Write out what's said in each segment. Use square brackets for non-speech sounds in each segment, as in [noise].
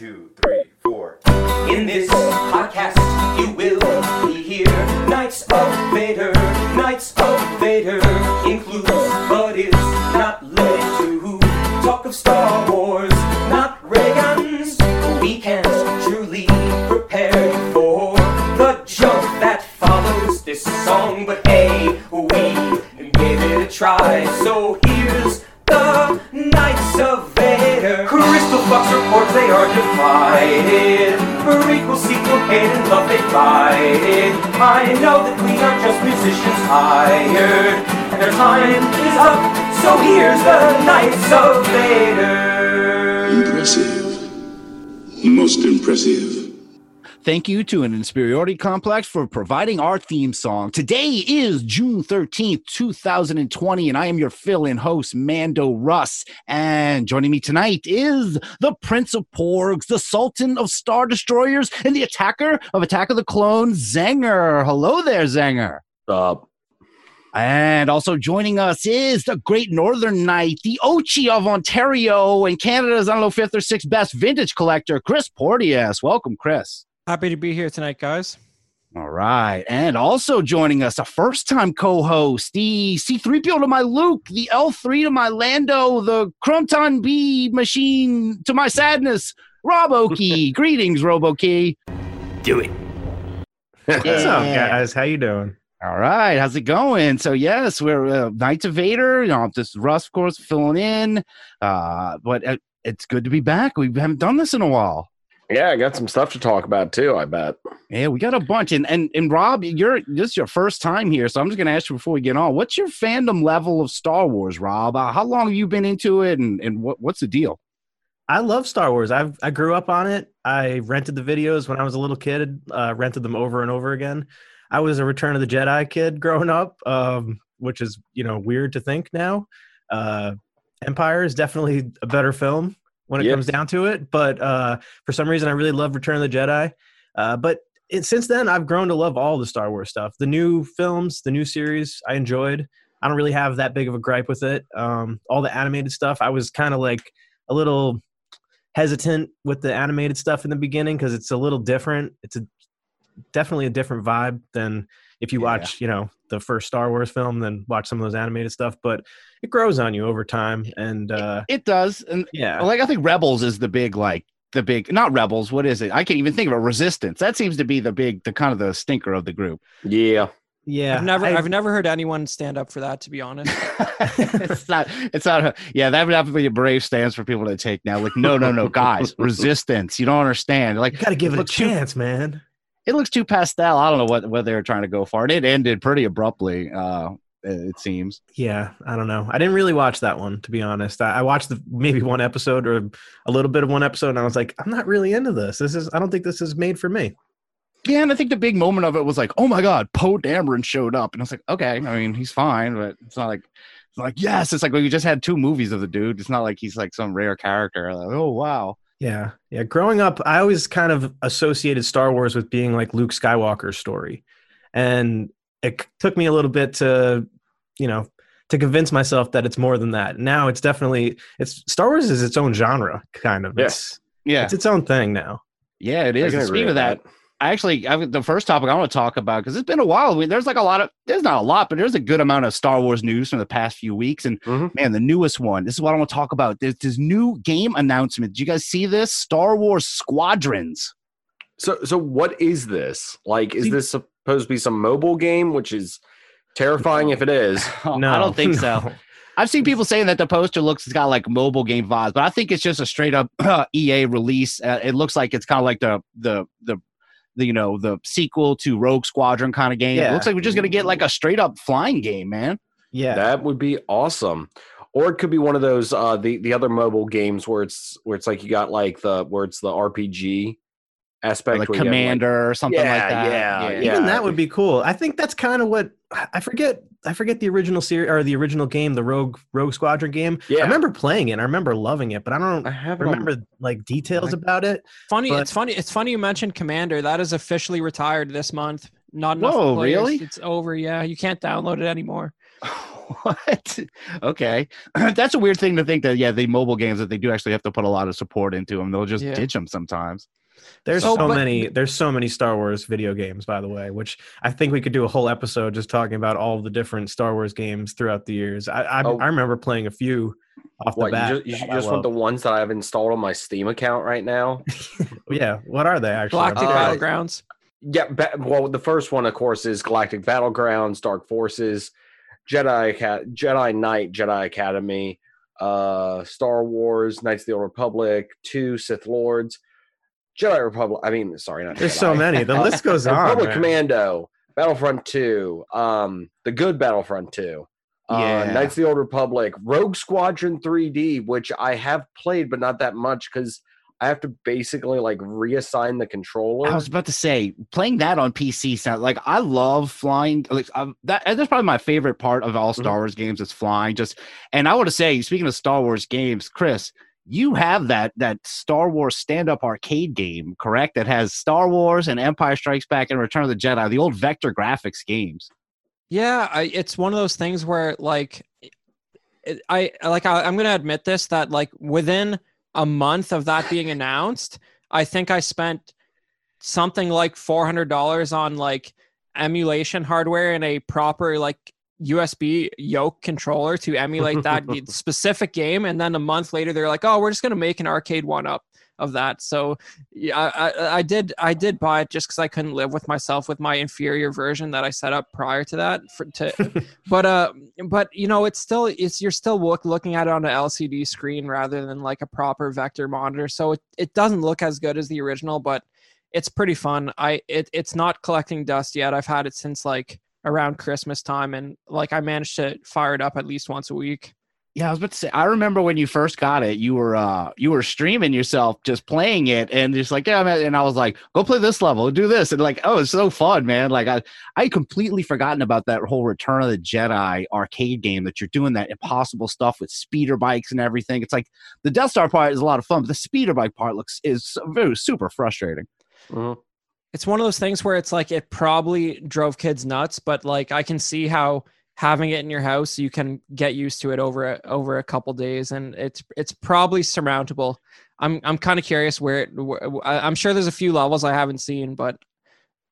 two, three, four. In this Thank you to an inferiority complex for providing our theme song. Today is June 13th, 2020, and I am your fill in host, Mando Russ. And joining me tonight is the Prince of Porgs, the Sultan of Star Destroyers, and the attacker of Attack of the Clones, Zanger. Hello there, Zanger. Stop. And also joining us is the Great Northern Knight, the Ochi of Ontario, and Canada's, I don't know, fifth or sixth best vintage collector, Chris Porteous. Welcome, Chris. Happy to be here tonight, guys. All right. And also joining us, a first time co host, the C3PO to my Luke, the L3 to my Lando, the Crumpton B machine to my sadness, Robo-Key. [laughs] Greetings, Robo-Key. Do it. What's up, guys? How you doing? All right, how's it going? So yes, we're uh, Knights of Vader. You know, this Russ, of course, filling in. Uh, but uh, it's good to be back. We haven't done this in a while. Yeah, I got some stuff to talk about too. I bet. Yeah, we got a bunch. And and and Rob, you're this is your first time here, so I'm just gonna ask you before we get on. What's your fandom level of Star Wars, Rob? Uh, how long have you been into it, and and what what's the deal? I love Star Wars. I've I grew up on it. I rented the videos when I was a little kid. Uh, rented them over and over again. I was a Return of the Jedi kid growing up, um, which is you know weird to think now. Uh, Empire is definitely a better film when it Yes. comes down to it, but uh, for some reason I really love Return of the Jedi. Uh, but it, since then, I've grown to love all the Star Wars stuff. The new films, the new series, I enjoyed. I don't really have that big of a gripe with it. Um, all the animated stuff, I was kind of like a little hesitant with the animated stuff in the beginning because it's a little different. It's a definitely a different vibe than if you Yeah. watch, you know, the first Star Wars film, then watch some of those animated stuff. But it grows on you over time, and uh, It does, and yeah, like I think Rebels is the big like the big not Rebels. What is it? I can't even think of it. Resistance. That seems to be the big the kind of the stinker of the group. Yeah. yeah. I've never, I- I've never heard anyone stand up for that. To be honest, [laughs] it's not. It's not. Yeah, that would have to be a brave stance for people to take now. Like, no, no, no, guys, [laughs] resistance. You don't understand. Like, you got to give it a looks too- chance, man. It looks too pastel. I don't know what what they were trying to go for, and it ended pretty abruptly. Uh, it seems. Yeah, I don't know. I didn't really watch that one, to be honest. I, I watched the, maybe one episode or a little bit of one episode, and I was like, I'm not really into this. This is. I don't think this is made for me. Yeah, and I think the big moment of it was like, oh my god, Poe Dameron showed up, and I was like, okay, I mean, he's fine, but it's not like. It's like yes, it's like we just had two movies of the dude. It's not like he's like some rare character. Like, oh wow, Yeah, yeah. Growing up, I always kind of associated Star Wars with being like Luke Skywalker's story, and it took me a little bit to, you know, to convince myself that it's more than that. Now it's definitely it's Star Wars is its own genre, kind of. Yeah. It's yeah, it's its own thing now. yeah, it I is. can And agree speaking with of that, I actually, I, the first topic I want to talk about because it's been a while. I mean, there's like a lot of, there's not a lot, but there's a good amount of Star Wars news from the past few weeks. And Mhm. man, the newest one. This is what I want to talk about. There's this new game announcement. Did you guys see this? Star Wars Squadrons. So, so what is this? Like, is See- this supposed to be some mobile game, which is terrifying if it is? [laughs] No, I don't think so. I've seen people saying that the poster looks it's got like mobile game vibes, but I think it's just a straight up [clears throat] EA release. Uh, it looks like it's kind of like the the the the you know the sequel to Rogue Squadron kind of game. It Yeah. looks like we're just gonna get like a straight up flying game, man. Yeah, That would be awesome. Or it could be one of those uh the the other mobile games where it's where it's like you got like the where it's the RPG Or aspect like where you like- Commander or something Yeah, like that. yeah, yeah. even that would be cool. I think that's kind of what I forget. I forget the original series or the original game, the Rogue Rogue Squadron game. Yeah. I remember playing it. I remember loving it, but I don't I have it on- remember like details about it. funny. But- it's funny. It's funny you mentioned Commander. That is officially retired this month. Not enough. Whoa, players. really? It's over. Yeah, you can't download it anymore. [laughs] what? Okay, [clears throat] that's a weird thing to think that. Yeah, the mobile games that they do actually have to put a lot of support into them. They'll just Yeah. ditch them sometimes. There's So, so but- many. There's so many Star Wars video games, by the way, which I think we could do a whole episode just talking about all the different Star Wars games throughout the years. I I, Oh. I remember playing a few off the bat. you just, you that should I just want the ones that I have installed on my Steam account right now. [laughs] yeah. What are they actually? Galactic Uh, Battlegrounds. Yeah, ba- well, the first one, of course, is Galactic Battlegrounds, Dark Forces, Jedi Jedi Knight, Jedi Academy, uh, Star Wars, Knights of the Old Republic, Two Sith Lords, Jedi Republic. I mean, sorry, not There's Jedi. so many. The list goes [laughs] on. Republic man. Commando, Battlefront Two, um, the good Battlefront Two. Uh, Yeah. Knights of the Old Republic, Rogue Squadron 3D, which I have played, but not that much because I have to basically like reassign the controller. I was about to say playing that on PC sound like I love flying. Like um, that, that's probably my favorite part of all Star Wars games is flying. Just and I want to say, speaking of Star Wars games, Chris, you have that that Star Wars stand up arcade game, correct? That has Star Wars and Empire Strikes Back and Return of the Jedi, the old vector graphics games. Yeah, I, it's one of those things where like it, I like I, I'm gonna admit this that like within a month of that being announced, I think I spent something like four hundred dollars on like emulation hardware and a proper like USB yoke controller to emulate that [laughs] specific game, and then a month later they're like, "Oh, we're just gonna make an arcade one up of that." So yeah, I, I, I did I did buy it just because I couldn't live with myself with my inferior version that I set up prior to that. For to, [laughs] but uh, but you know, it's still it's you're still look, looking at it on an LCD screen rather than like a proper vector monitor. So it, it doesn't look as good as the original, but it's pretty fun. I it it's not collecting dust yet. I've had it since like around Christmas time, and like I managed to fire it up at least once a week. Yeah, I was about to say. I remember when you first got it, you were uh you were streaming yourself, just playing it, and just like yeah, man. And I was like, go play this level, do this, and like, oh, it's so fun, man. Like I I completely forgotten about that whole Return of the Jedi arcade game that you're doing that impossible stuff with speeder bikes and everything. It's like the Death Star part is a lot of fun, but the speeder bike part looks is very super frustrating. Mhm. It's one of those things where it's like it probably drove kids nuts, but like I can see how having it in your house you can get used to it over a, over a couple days, and it's it's probably surmountable. I'm I'm kind of curious where, it, where I'm sure there's a few levels I haven't seen, but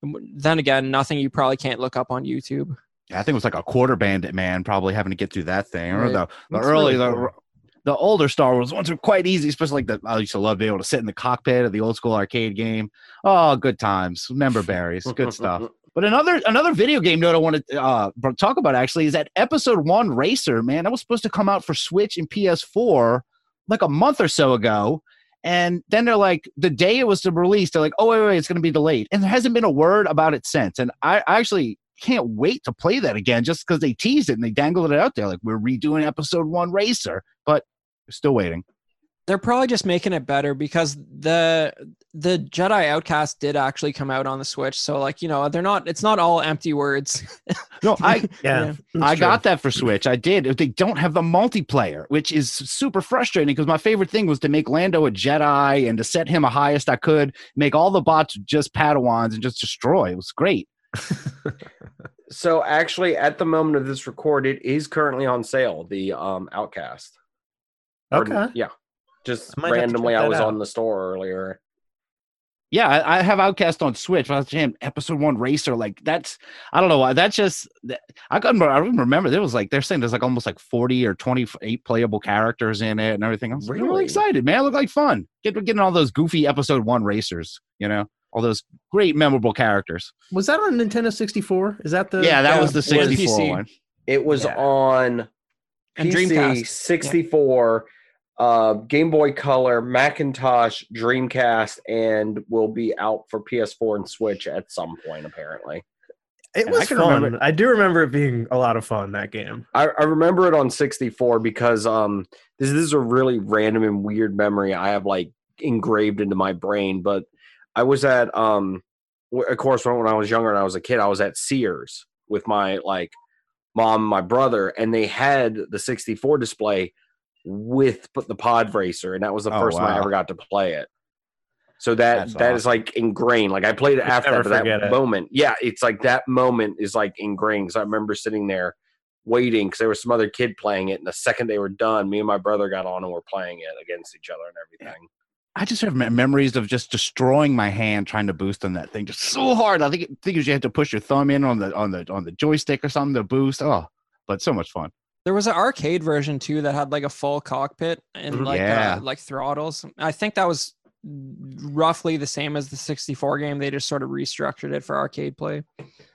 then again, nothing you probably can't look up on YouTube. Yeah, I think it was like a quarter bandit man probably having to get through that thing. Or the, the early really the, cool. The older Star Wars ones are quite easy, especially like the I used to love being able to sit in the cockpit of the old school arcade game. Oh, good times. Member berries. Good stuff. [laughs] But another another video game note I want to uh, talk about actually is that Episode One Racer. Man, that was supposed to come out for Switch and PS4 like a month or so ago, and then they're like the day it was to release, they're like, oh wait, wait, wait it's going to be delayed, and there hasn't been a word about it since. And I, I actually can't wait to play that again just because they teased it and they dangled it out there like we're redoing Episode One Racer, but we're still waiting. They're probably just making it better because the the Jedi Outcast did actually come out on the Switch, so like you know they're not it's not all empty words. [laughs] No, I [laughs] Yeah, it's I true. got that for Switch. I did. They don't have the multiplayer, which is super frustrating because my favorite thing was to make Lando a Jedi and to set him a highest I could, make all the bots just Padawans and just destroy. It was great. So actually, at the moment of this record, it is currently on sale. The um Outcast. Or- Okay. yeah. Just I might have to randomly, I was out. on the store earlier. Yeah, I, I have Outcast on Switch. I was jam episode one racer. Like that's I don't know why. That's just I couldn't I don't remember there was like they're saying there's like almost like 40 or 28 playable characters in it and everything. I was really, Really? excited, man. It looked like fun. Get getting all those goofy episode one racers, you know, all those great memorable characters. Was that on Nintendo 64? Is that the? yeah, that yeah, was the 64 PC. one. It was Yeah. on And PC, Dreamcast. 64, uh, Game Boy Color, Macintosh, Dreamcast, and will be out for PS4 and Switch at some point, apparently. It Yeah, I was can fun. remember- I do remember it being a lot of fun that game. I, I remember it on 64 because um this, this is a really random and weird memory I have like engraved into my brain. But I was at um of course when, I was younger and I was a kid, I was at Sears with my like mom my brother, and they had the 64 display with the pod racer, and that was the Oh, first time I ever got to play it. So that That's that is like ingrained. Like I played it after that, that it. moment. Yeah, it's like that moment is like ingrained. Because I remember sitting there waiting because there was some other kid playing it. And the second they were done, me and my brother got on and were playing it against each other and everything. I just have memories of just destroying my hand trying to boost on that thing just so hard. I think it, think you had to push your thumb in on the on the on the joystick or something to boost. Oh, but so much fun. There was an arcade version too that had like a full cockpit and Mhm. like Yeah. uh, like throttles. I think that was roughly the same as the 64 game. They just sort of restructured it for arcade play.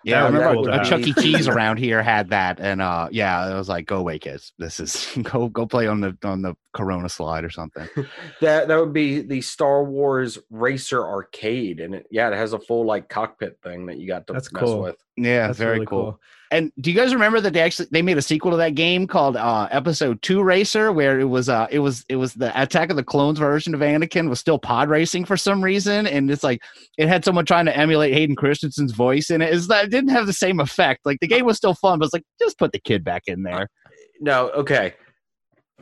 Yeah, I That would- remember that a Chuck E. Cheese [laughs] around here had that, and uh, yeah, it was like, go away, kids. This is [laughs] go go play on the on the Corona slide or something. [laughs] That that would be the Star Wars Racer Arcade, and it, yeah, it has a full like cockpit thing that you got to That's mess cool. with. Yeah, That's very really cool. And do you guys remember that they actually they made a sequel to that game called uh Episode Two Racer, where it was uh it was it was the Attack of the Clones version of Anakin was still pod racing for some reason, and it's like it had someone trying to emulate Hayden Christensen's voice in it. Is that it didn't have the same effect? Like the game was still fun, but it's like just put the kid back in there. No, okay,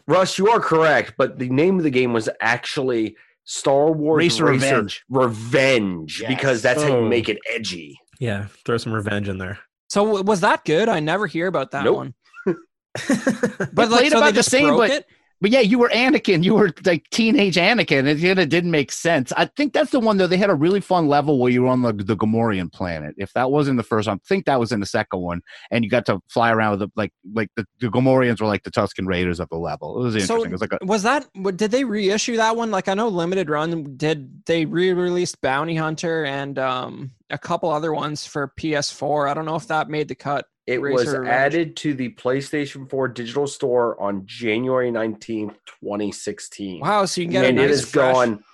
Russ, you are correct, but the name of the game was actually Star Wars Racer Revenge. Revenge, Yes. because that's how you Oh. make it edgy. Yeah, throw some revenge in there. So was that good? I never hear about that Nope. one. [laughs] But But like, played so about the just same, but it? But yeah, you were Anakin. You were like teenage Anakin. It, it didn't make sense. I think that's the one though. They had a really fun level where you were on the, the Gamorrean planet. If that wasn't the first one, I think that was in the second one, and you got to fly around with the, like like the, the Gamorreans were like the Tusken Raiders of the level. It was interesting. So it was like a, was that? Did they reissue that one? Like I know Limited Run did. They re-released Bounty Hunter and um a couple other ones for PS4. I don't know if that made the cut. It Racer was Revenge. added to the PlayStation 4 digital store on January 19th, 2016. Wow, so you can get and it nice has fresh- gone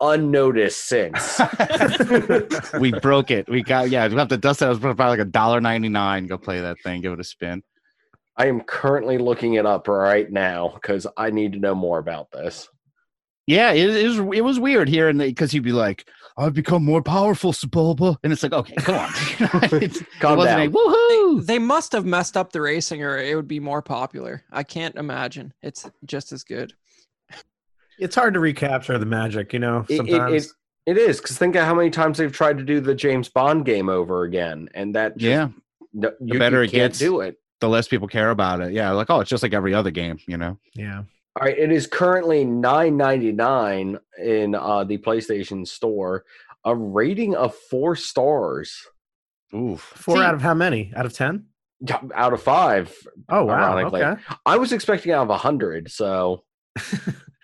unnoticed since. [laughs] we broke it. We got yeah. We have to dust it. It was probably like a dollar ninety nine. Go play that thing. Give it a spin. I am currently looking it up right now because I need to know more about this. Yeah, it, it was it was weird here, and because he'd be like, "I've become more powerful, Sebulba," and it's like, okay, come on, [laughs] [laughs] It's- it Calm wasn't a down. woohoo. They must have messed up the racing, or it would be more popular. I can't imagine it's just as good. it's hard to recapture the magic, you know. It- it- it, it is because think of how many times they've tried to do the James Bond game over again, and that just, Yeah, no, you, better you it can't gets- do it. the less people care about it. Yeah, like oh, it's just like every other game, you know. yeah. All right, it is currently nine ninety nine in uh, the PlayStation Store, a rating of four stars Oof. Four See, out of how many? Out of ten? out of five. Oh wow. Ironically. Okay. I was expecting out of a hundred, so [laughs]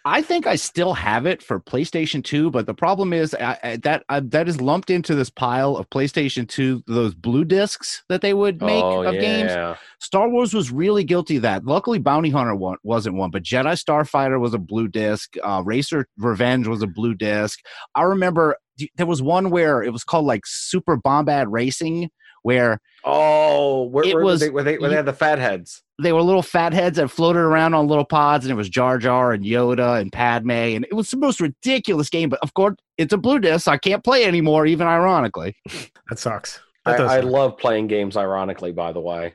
I think I still have it for PlayStation 2, but the problem is I, I, that I, that is lumped into this pile of PlayStation 2 those blue discs that they would make oh, of games. Star Wars was really guilty of that. Luckily, Bounty Hunter one, wasn't one, but Jedi Starfighter was a blue disc. Uh, Racer Revenge was a blue disc. I remember there was one where it was called like Super Bombad Racing, where Oh, where, It where was- was they, where they, where they had the fat heads. They were little fat heads that floated around on little pods, and it was Jar Jar and Yoda and Padme, and it was the most ridiculous game. But of course, it's a blue disc, so I can't play anymore, even ironically. [laughs] That sucks. I, That does I love playing games. Ironically, by the way,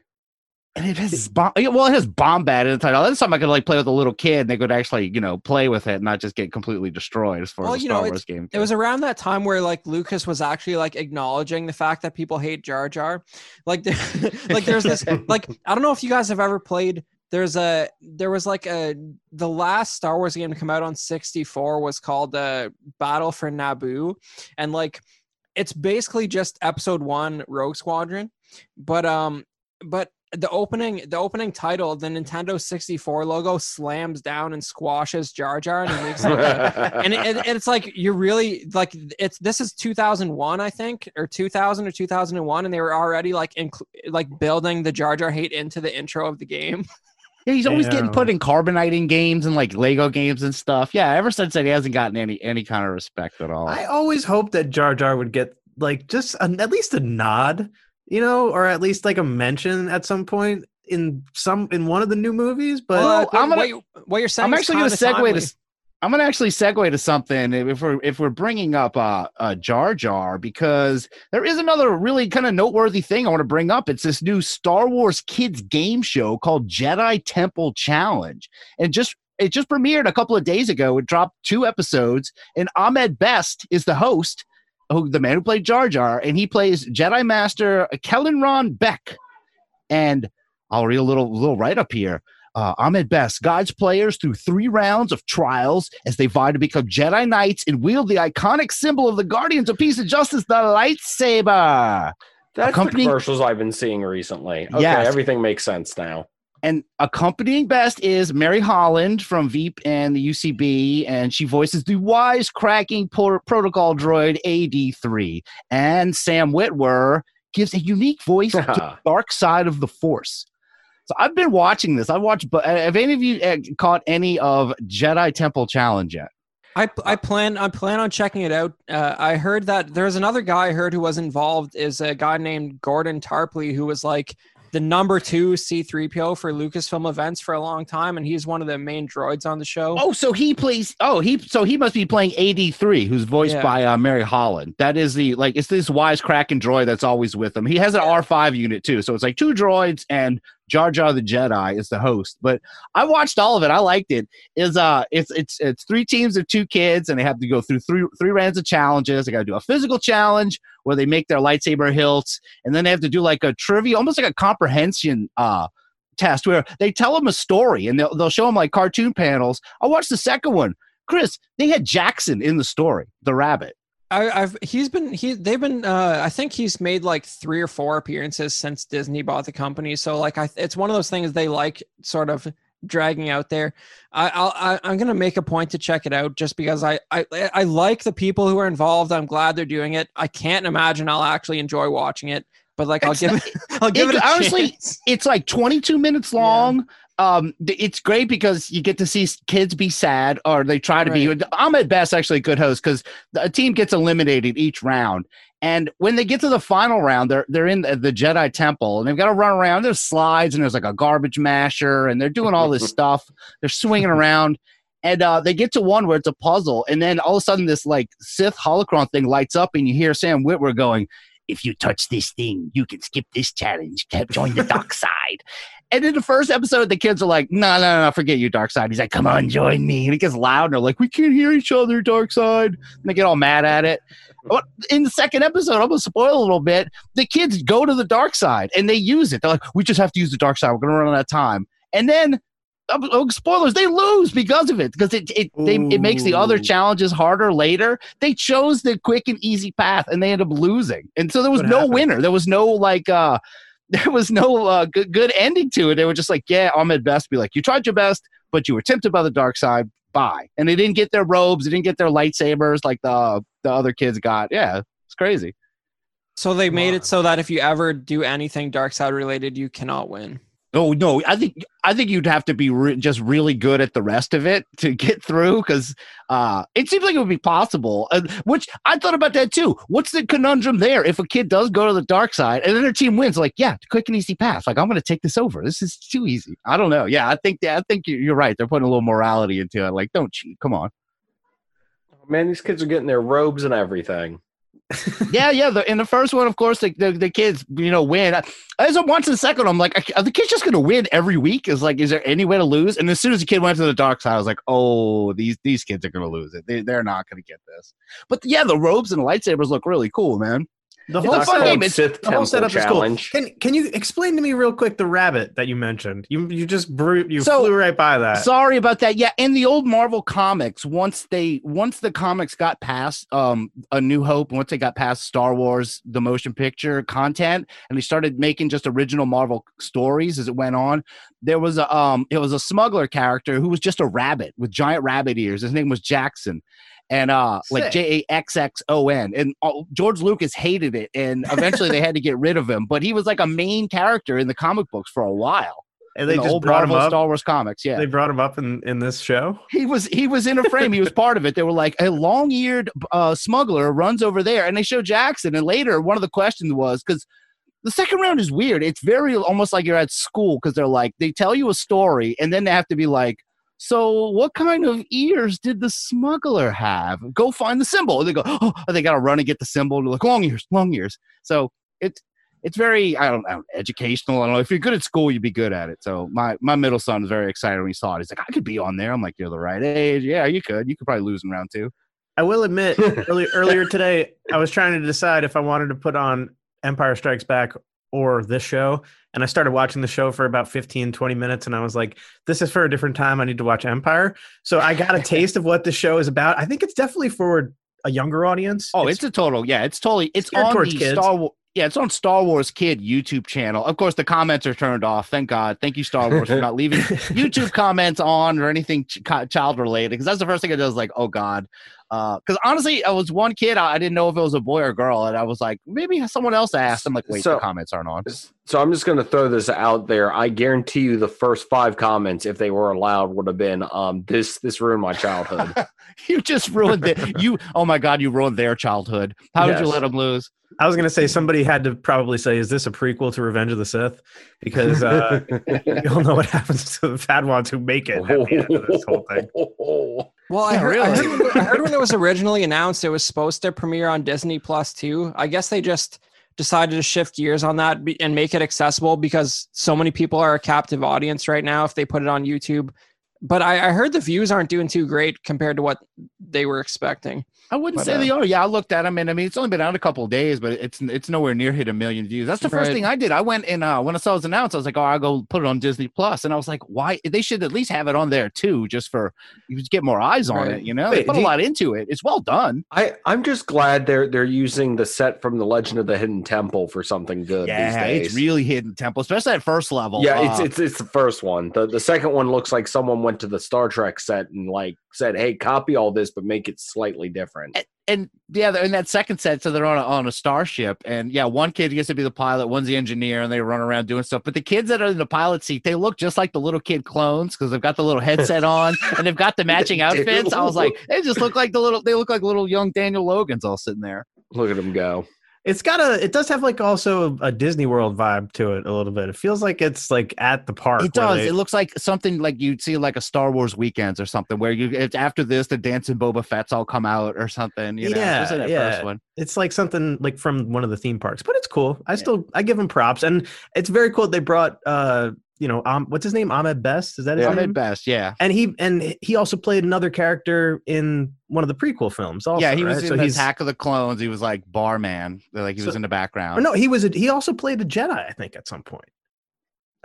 And it has bomb. Well, it has Bombad in the title. That's something I could like play with a little kid, and they could actually, you know, play with it, and not just get completely destroyed as far Well, as a you Star it's- Wars game. It was around that time where like Lucas was actually like acknowledging the fact that people hate Jar Jar. Like, there, [laughs] like there's this like I don't know if you guys have ever played. There's a there was like a the last Star Wars game to come out on 64 was called uh, Battle for Naboo, and like it's basically just Episode One Rogue Squadron, but um but the opening the opening title the Nintendo 64 logo slams down and squashes Jar Jar and he makes like a, [laughs] and, it, and it's like you're really like it's this is 2001 i think or 2000 or 2001 and they were already like incl- like building the jar jar hate into the intro of the game [laughs] Yeah, he's always getting put in carbonite in games and like Lego games and stuff. Yeah, ever since then he hasn't gotten any any kind of respect at all. I always hoped that Jar Jar would get like just an, at least a nod, you know, or at least like a mention at some point in some in one of the new movies. But Well, what, I'm gonna- what, you- what you're saying I'm is actually going to kinda segue timely. to. I'm going to actually segue to something if we're if we're bringing up uh, uh Jar Jar because there is another really kind of noteworthy thing I want to bring up. It's this new Star Wars kids game show called Jedi Temple Challenge, and just it just premiered a couple of days ago. It dropped two episodes, and Ahmed Best is the host, who the man who played Jar Jar, and he plays Jedi Master Kelleran Beck, and I'll read a little little write up here. Uh, Ahmed Best guides players through three rounds of trials as they vie to become Jedi Knights and wield the iconic symbol of the Guardians of Peace and Justice, the lightsaber. That's Accompanying- the commercials I've been seeing recently. Okay, Yes. everything makes sense now. And accompanying Best is Mary Holland from Veep and the UCB, and she voices the wisecracking por- protocol droid AD3. And Sam Witwer gives a unique voice to the [laughs] dark side of the Force. So I've been watching this. I watched, but have any of you uh, caught any of Jedi Temple Challenge yet? I, I plan I plan on checking it out. Uh, I heard that there's another guy I heard who was involved is a guy named Gordon Tarpley who was like the number two C3PO for Lucasfilm events for a long time, and he's one of the main droids on the show. Oh, so he plays. Oh, he so he must be playing AD3, who's voiced Yeah. by uh, Mary Holland. That is the like it's this wisecracking droid that's always with him. He has an R5 unit too, so it's like two droids and Jar Jar the Jedi is the host. But I watched all of it. I liked it. Is uh, it's it's it's three teams of two kids, and they have to go through three three rounds of challenges. They got to do a physical challenge where they make their lightsaber hilts, and then they have to do like a trivia, almost like a comprehension uh test where they tell them a story and they'll, they'll show them like cartoon panels. I watched the second one. Chris, they had Jaxxon in the story, the rabbit. I, I've he's been he they've been uh I think he's made like three or four appearances since Disney bought the company. So like I it's one of those things they like sort of dragging out there. I I'll, I I'm gonna make a point to check it out just because I I I like the people who are involved. I'm glad they're doing it. I can't imagine I'll actually enjoy watching it, but like I'll It's give not- it [laughs] I'll give it- it, a honestly, chance. It's like 22 minutes long. Um, it's great because you get to see kids be sad or they try to be. I'm at best actually a good host because a team gets eliminated each round. And when they get to the final round, they're they're in the, the Jedi Temple and they've got to run around. There's slides and there's like a garbage masher and they're doing all this [laughs] stuff. They're swinging around. And uh, they get to one where it's a puzzle, and then all of a sudden this like Sith holocron thing lights up, and you hear Sam Witwer going, "If you touch this thing, you can skip this challenge. Join the [laughs] dark side." And in the first episode, the kids are like, "No, no, no, forget you, dark side." He's like, "Come on, join me." And it gets loud, and they're like, "We can't hear each other, dark side." And they get all mad at it. But in the second episode, I'm gonna spoil a little bit. The kids go to the dark side and they use it. They're like, "We just have to use the dark side. We're gonna run out of time." And then uh, uh, spoilers they lose because of it because it it, they, it makes the other challenges harder later they chose the quick and easy path and they end up losing and so there was What no happened? winner there was no like uh [laughs] there was no uh, good, good ending to it. They were just like yeah ahmed best. Be like you tried your best but you were tempted by the dark side. Bye. And they didn't get their robes. They didn't get their lightsabers like the the other kids got. Yeah it's crazy. So they made on. it so that if you ever do anything dark side related, you cannot win. Oh no, I think I think you'd have to be re- just really good at the rest of it to get through because uh, it seems like it would be possible. Uh, which I thought about that too. What's the conundrum there? If a kid does go to the dark side and then their team wins, like yeah, quick and easy path. Like I'm going to take this over. This is too easy. I don't know. Yeah, I think I think you- you're right. They're putting a little morality into it. Like don't cheat. Come on. Man, these kids are getting their robes and everything. Yeah, yeah. The, in the first one, of course, the, the, the kids, you know, win. As I watch the second, I'm like, are the kids just going to win every week? Is like, is there any way to lose? And as soon as the kid went to the dark side, I was like, oh, these these kids are going to lose it. They, they're not going to get this. But yeah, the robes and the lightsabers look really cool, man. The whole setup, game. It's- Sith the whole setup is cool. Can Can you explain to me real quick the rabbit that you mentioned? You you just brute you So- flew right by that. Sorry about that. Yeah, in the old Marvel comics, once they once the comics got past um A New Hope, once they got past Star Wars the motion picture content, and they started making just original Marvel stories as it went on, there was a um it was a smuggler character who was just a rabbit with giant rabbit ears. His name was Jaxxon. And uh, like Sick. J A X X O N, and uh, George Lucas hated it, and eventually they had to get rid of him. But he was like a main character in the comic books for a while. and they the just brought him up. Star Wars comics. Yeah, They brought him up in in this show. he was he was in a frame. He was part of it. They were like a long-eared uh, smuggler runs over there, and they show Jaxxon. And later, one of the questions was because the second round is weird. It's very almost like you're at school because they're like they tell you a story, and then they have to be like. So, what kind of ears did the smuggler have? Go find the symbol. And they go, oh, oh they got to run and get the symbol. They're like, long ears, long ears. So, it's it's very I don't know educational. I don't know if you're good at school, you'd be good at it. So my my middle son was very excited when he saw it. He's like, I could be on there. I'm like, you're the right age. Yeah, you could. You could probably lose in round two. I will admit, [laughs] earlier earlier today, I was trying to decide if I wanted to put on Empire Strikes Back or this show. And I started watching the show for about 15, 20 minutes, and I was like, this is for a different time. I need to watch Empire. So I got a [laughs] taste of what the show is about. I think it's definitely for a younger audience. Oh, it's, a total. Yeah, it's totally. It's on the kids. Star Wars. Yeah, it's on Star Wars Kid YouTube channel. Of course, the comments are turned off. Thank God. Thank you, Star Wars, for not leaving [laughs] YouTube comments on or anything ch- child related. Because that's the first thing I did. Was like, oh God. Uh, because honestly, I was one kid. I, I didn't know if it was a boy or girl, and I was like, maybe someone else asked. I'm like, wait, So- the comments aren't on. So I'm just going to throw this out there. I guarantee you, the first five comments, if they were allowed, would have been, um, "This this ruined my childhood." [laughs] you just ruined it. [laughs] You. Oh my God, you ruined their childhood. How did you let them lose? I was gonna say somebody had to probably say, "Is this a prequel to Revenge of the Sith?" Because uh, [laughs] you'll know what happens to the bad ones who make it at the end of this whole thing. Well, I Yeah, heard, I, heard I heard when it was originally announced, it was supposed to premiere on Disney Plus too. I guess they just decided to shift gears on that and make it accessible because so many people are a captive audience right now if they put it on YouTube. But I, I heard the views aren't doing too great compared to what they were expecting. I wouldn't But, say uh, they are. Yeah, I looked at them, and I mean, it's only been out a couple of days, but it's it's nowhere near hit a million views. That's the first thing I did. I went and uh, when I saw it was announced, I was like, oh, I'll go put it on Disney Plus, and I was like, why? They should at least have it on there too, just for you get more eyes on Right. it. You know, Wait, they put a you- lot into it. It's well done. I I'm just glad they're they're using the set from the Legend of the Hidden Temple for something good these Yeah, days. it's really hidden temple, especially at first level. yeah, it's Uh, it's it's the first one. The the second one looks like someone went to the Star Trek set and like said, "Hey, copy all this, but make it slightly different." and yeah, they're in that second set, so they're on a, on a starship, and yeah, one kid gets to be the pilot, one's the engineer, and they run around doing stuff. But the kids that are in the pilot seat, they look just like the little kid clones because they've got the little headset on [laughs] and they've got the matching outfits. I was like, they just look like the little, they look like little young Daniel Logan's all sitting there. Look at them go. It's got a. It does have like also a Disney World vibe to it a little bit. It feels like it's like at the park. It does. they- It looks like something like you'd see like a Star Wars weekends or something where you it's after this the dancing Boba Fett's all come out or something. You know, Yeah, yeah. first one. it's like something like from one of the theme parks, but it's cool. I still I give them props, and it's very cool. They brought uh you know um what's his name Ahmed Best is that his Yeah. Name? at best, yeah. And he and he also played another character in one of the prequel films. Also, yeah, he was right? in So the he's- Attack of the Clones. He was like barman. Like he was in the background. No, he was. A, he also played a Jedi, I think, at some point.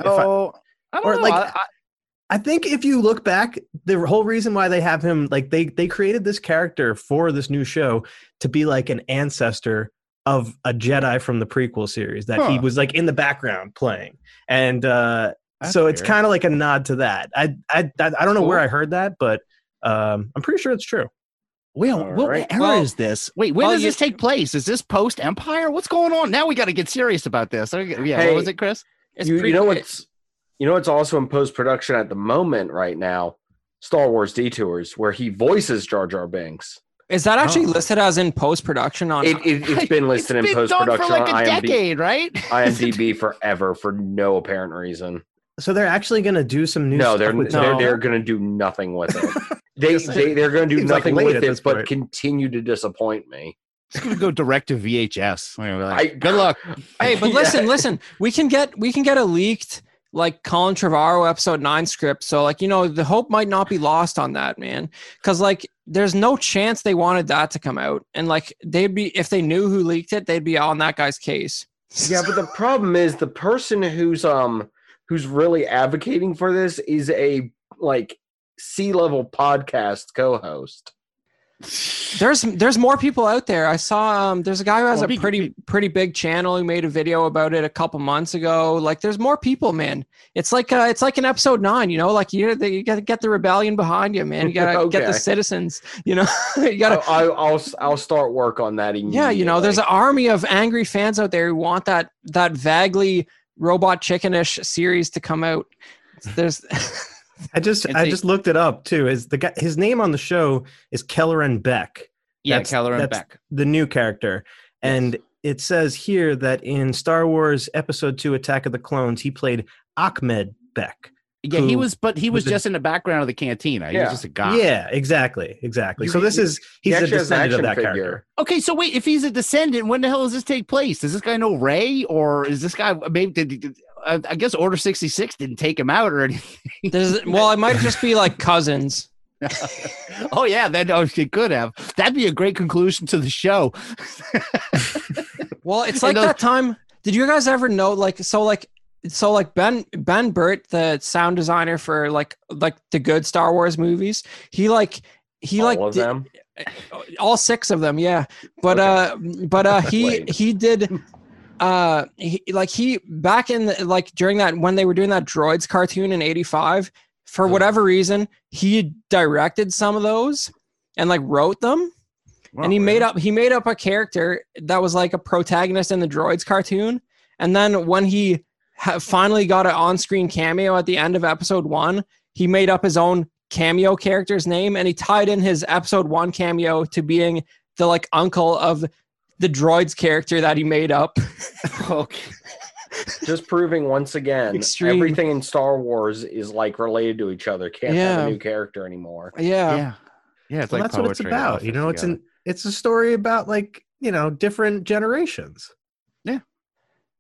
if I- oh, I, don't or know. like- I- I- I think if you look back, the whole reason why they have him, like they they created this character for this new show to be like an ancestor of a Jedi from the prequel series that he was like in the background playing, and uh, That's so it's kind of like a nod to that. I I I, I don't know where I heard that, but um, I'm pretty sure it's true. Wait, All what right. era Well- is this? Wait, when well, does this take place? Is this post Empire? What's going on? Now we got to get serious about this. Yeah, Hey, what was it, Chris? It's you, pretty- you know what's you know what's also in post production at the moment right now? Star Wars Detours, where he voices Jar Jar Binks. Is that actually Oh. listed as in post production on? It, it, it's been [laughs] listed It's in post production for like a on IMDb, decade, right? IMDb [laughs] forever for no apparent reason. So they're actually going to do some new. No, stuff they're with they're, Jar they're Jar? going to do nothing with it. [laughs] they, they they're going to do seems like nothing with it, this but point. continue to disappoint me. It's gonna go direct to VHS. We're gonna be like, I- Good luck. [laughs] Hey, but Yeah. listen, listen. We can get we can get a leaked like Colin Trevorrow episode nine script. So like you know the hope might not be lost on that man, because like there's no chance they wanted that to come out, and like they'd be if they knew who leaked it, they'd be on that guy's case. Yeah, but the problem is the person who's um who's really advocating for this is a like C level podcast co-host. [laughs] there's there's more people out there. I saw um there's a guy who has Well, a be- pretty be- pretty big channel who made a video about it a couple months ago. Like there's more people, man. It's like uh it's like an episode nine, you know, like you you got to get the rebellion behind you, man. You got to [laughs] get the citizens, you know. [laughs] you got to I, I, I'll I'll start work on that. Yeah, you know, there's an army of angry fans out there who want that that vaguely robot chickenish series to come out. There's [laughs] I just I just looked it up too. Is the guy his name on the show is Kelleran Beck, Yeah, That's- Keller and that's- Beck. the new character, and it says here that in Star Wars Episode Two: Attack of the Clones, he played Ahmed Beck. Yeah, he was, but he who was the- just in the background of the cantina. He Yeah. was just a guy. Yeah, exactly, exactly. You- so this you- is he he's a actually has an descendant of that figure. character. Okay, so wait, if he's a descendant, when the hell does this take place? Does this guy know Rey, or is this guy maybe? Did, did- I I guess Order sixty six didn't take him out or anything. there's well, it might just be like cousins. [laughs] oh yeah, then oh, it could have. That'd be a great conclusion to the show. Well, it's like those- that time Did you guys ever know like so like so like Ben Ben Burtt, the sound designer for like like the good Star Wars movies, he like he All like of did- them. all six of them yeah. But Okay. uh but uh [laughs] he he did uh he, like he back in the, like during that when they were doing that droids cartoon in 85 for whatever reason he directed some of those and like wrote them. And he made up he made up a character that was like a protagonist in the droids cartoon. And then when he finally got an on-screen cameo at the end of episode one he made up his own cameo character's name and he tied in his episode one cameo to being the like uncle of the droids character that he made up [laughs] okay. Just proving once again, Extreme. everything in Star Wars is like related to each other. Can't have a new character anymore. yeah Yeah. Yeah, it's Well, like that's what it's poetry, it all about. You know, it's an it's a story about like you know different generations.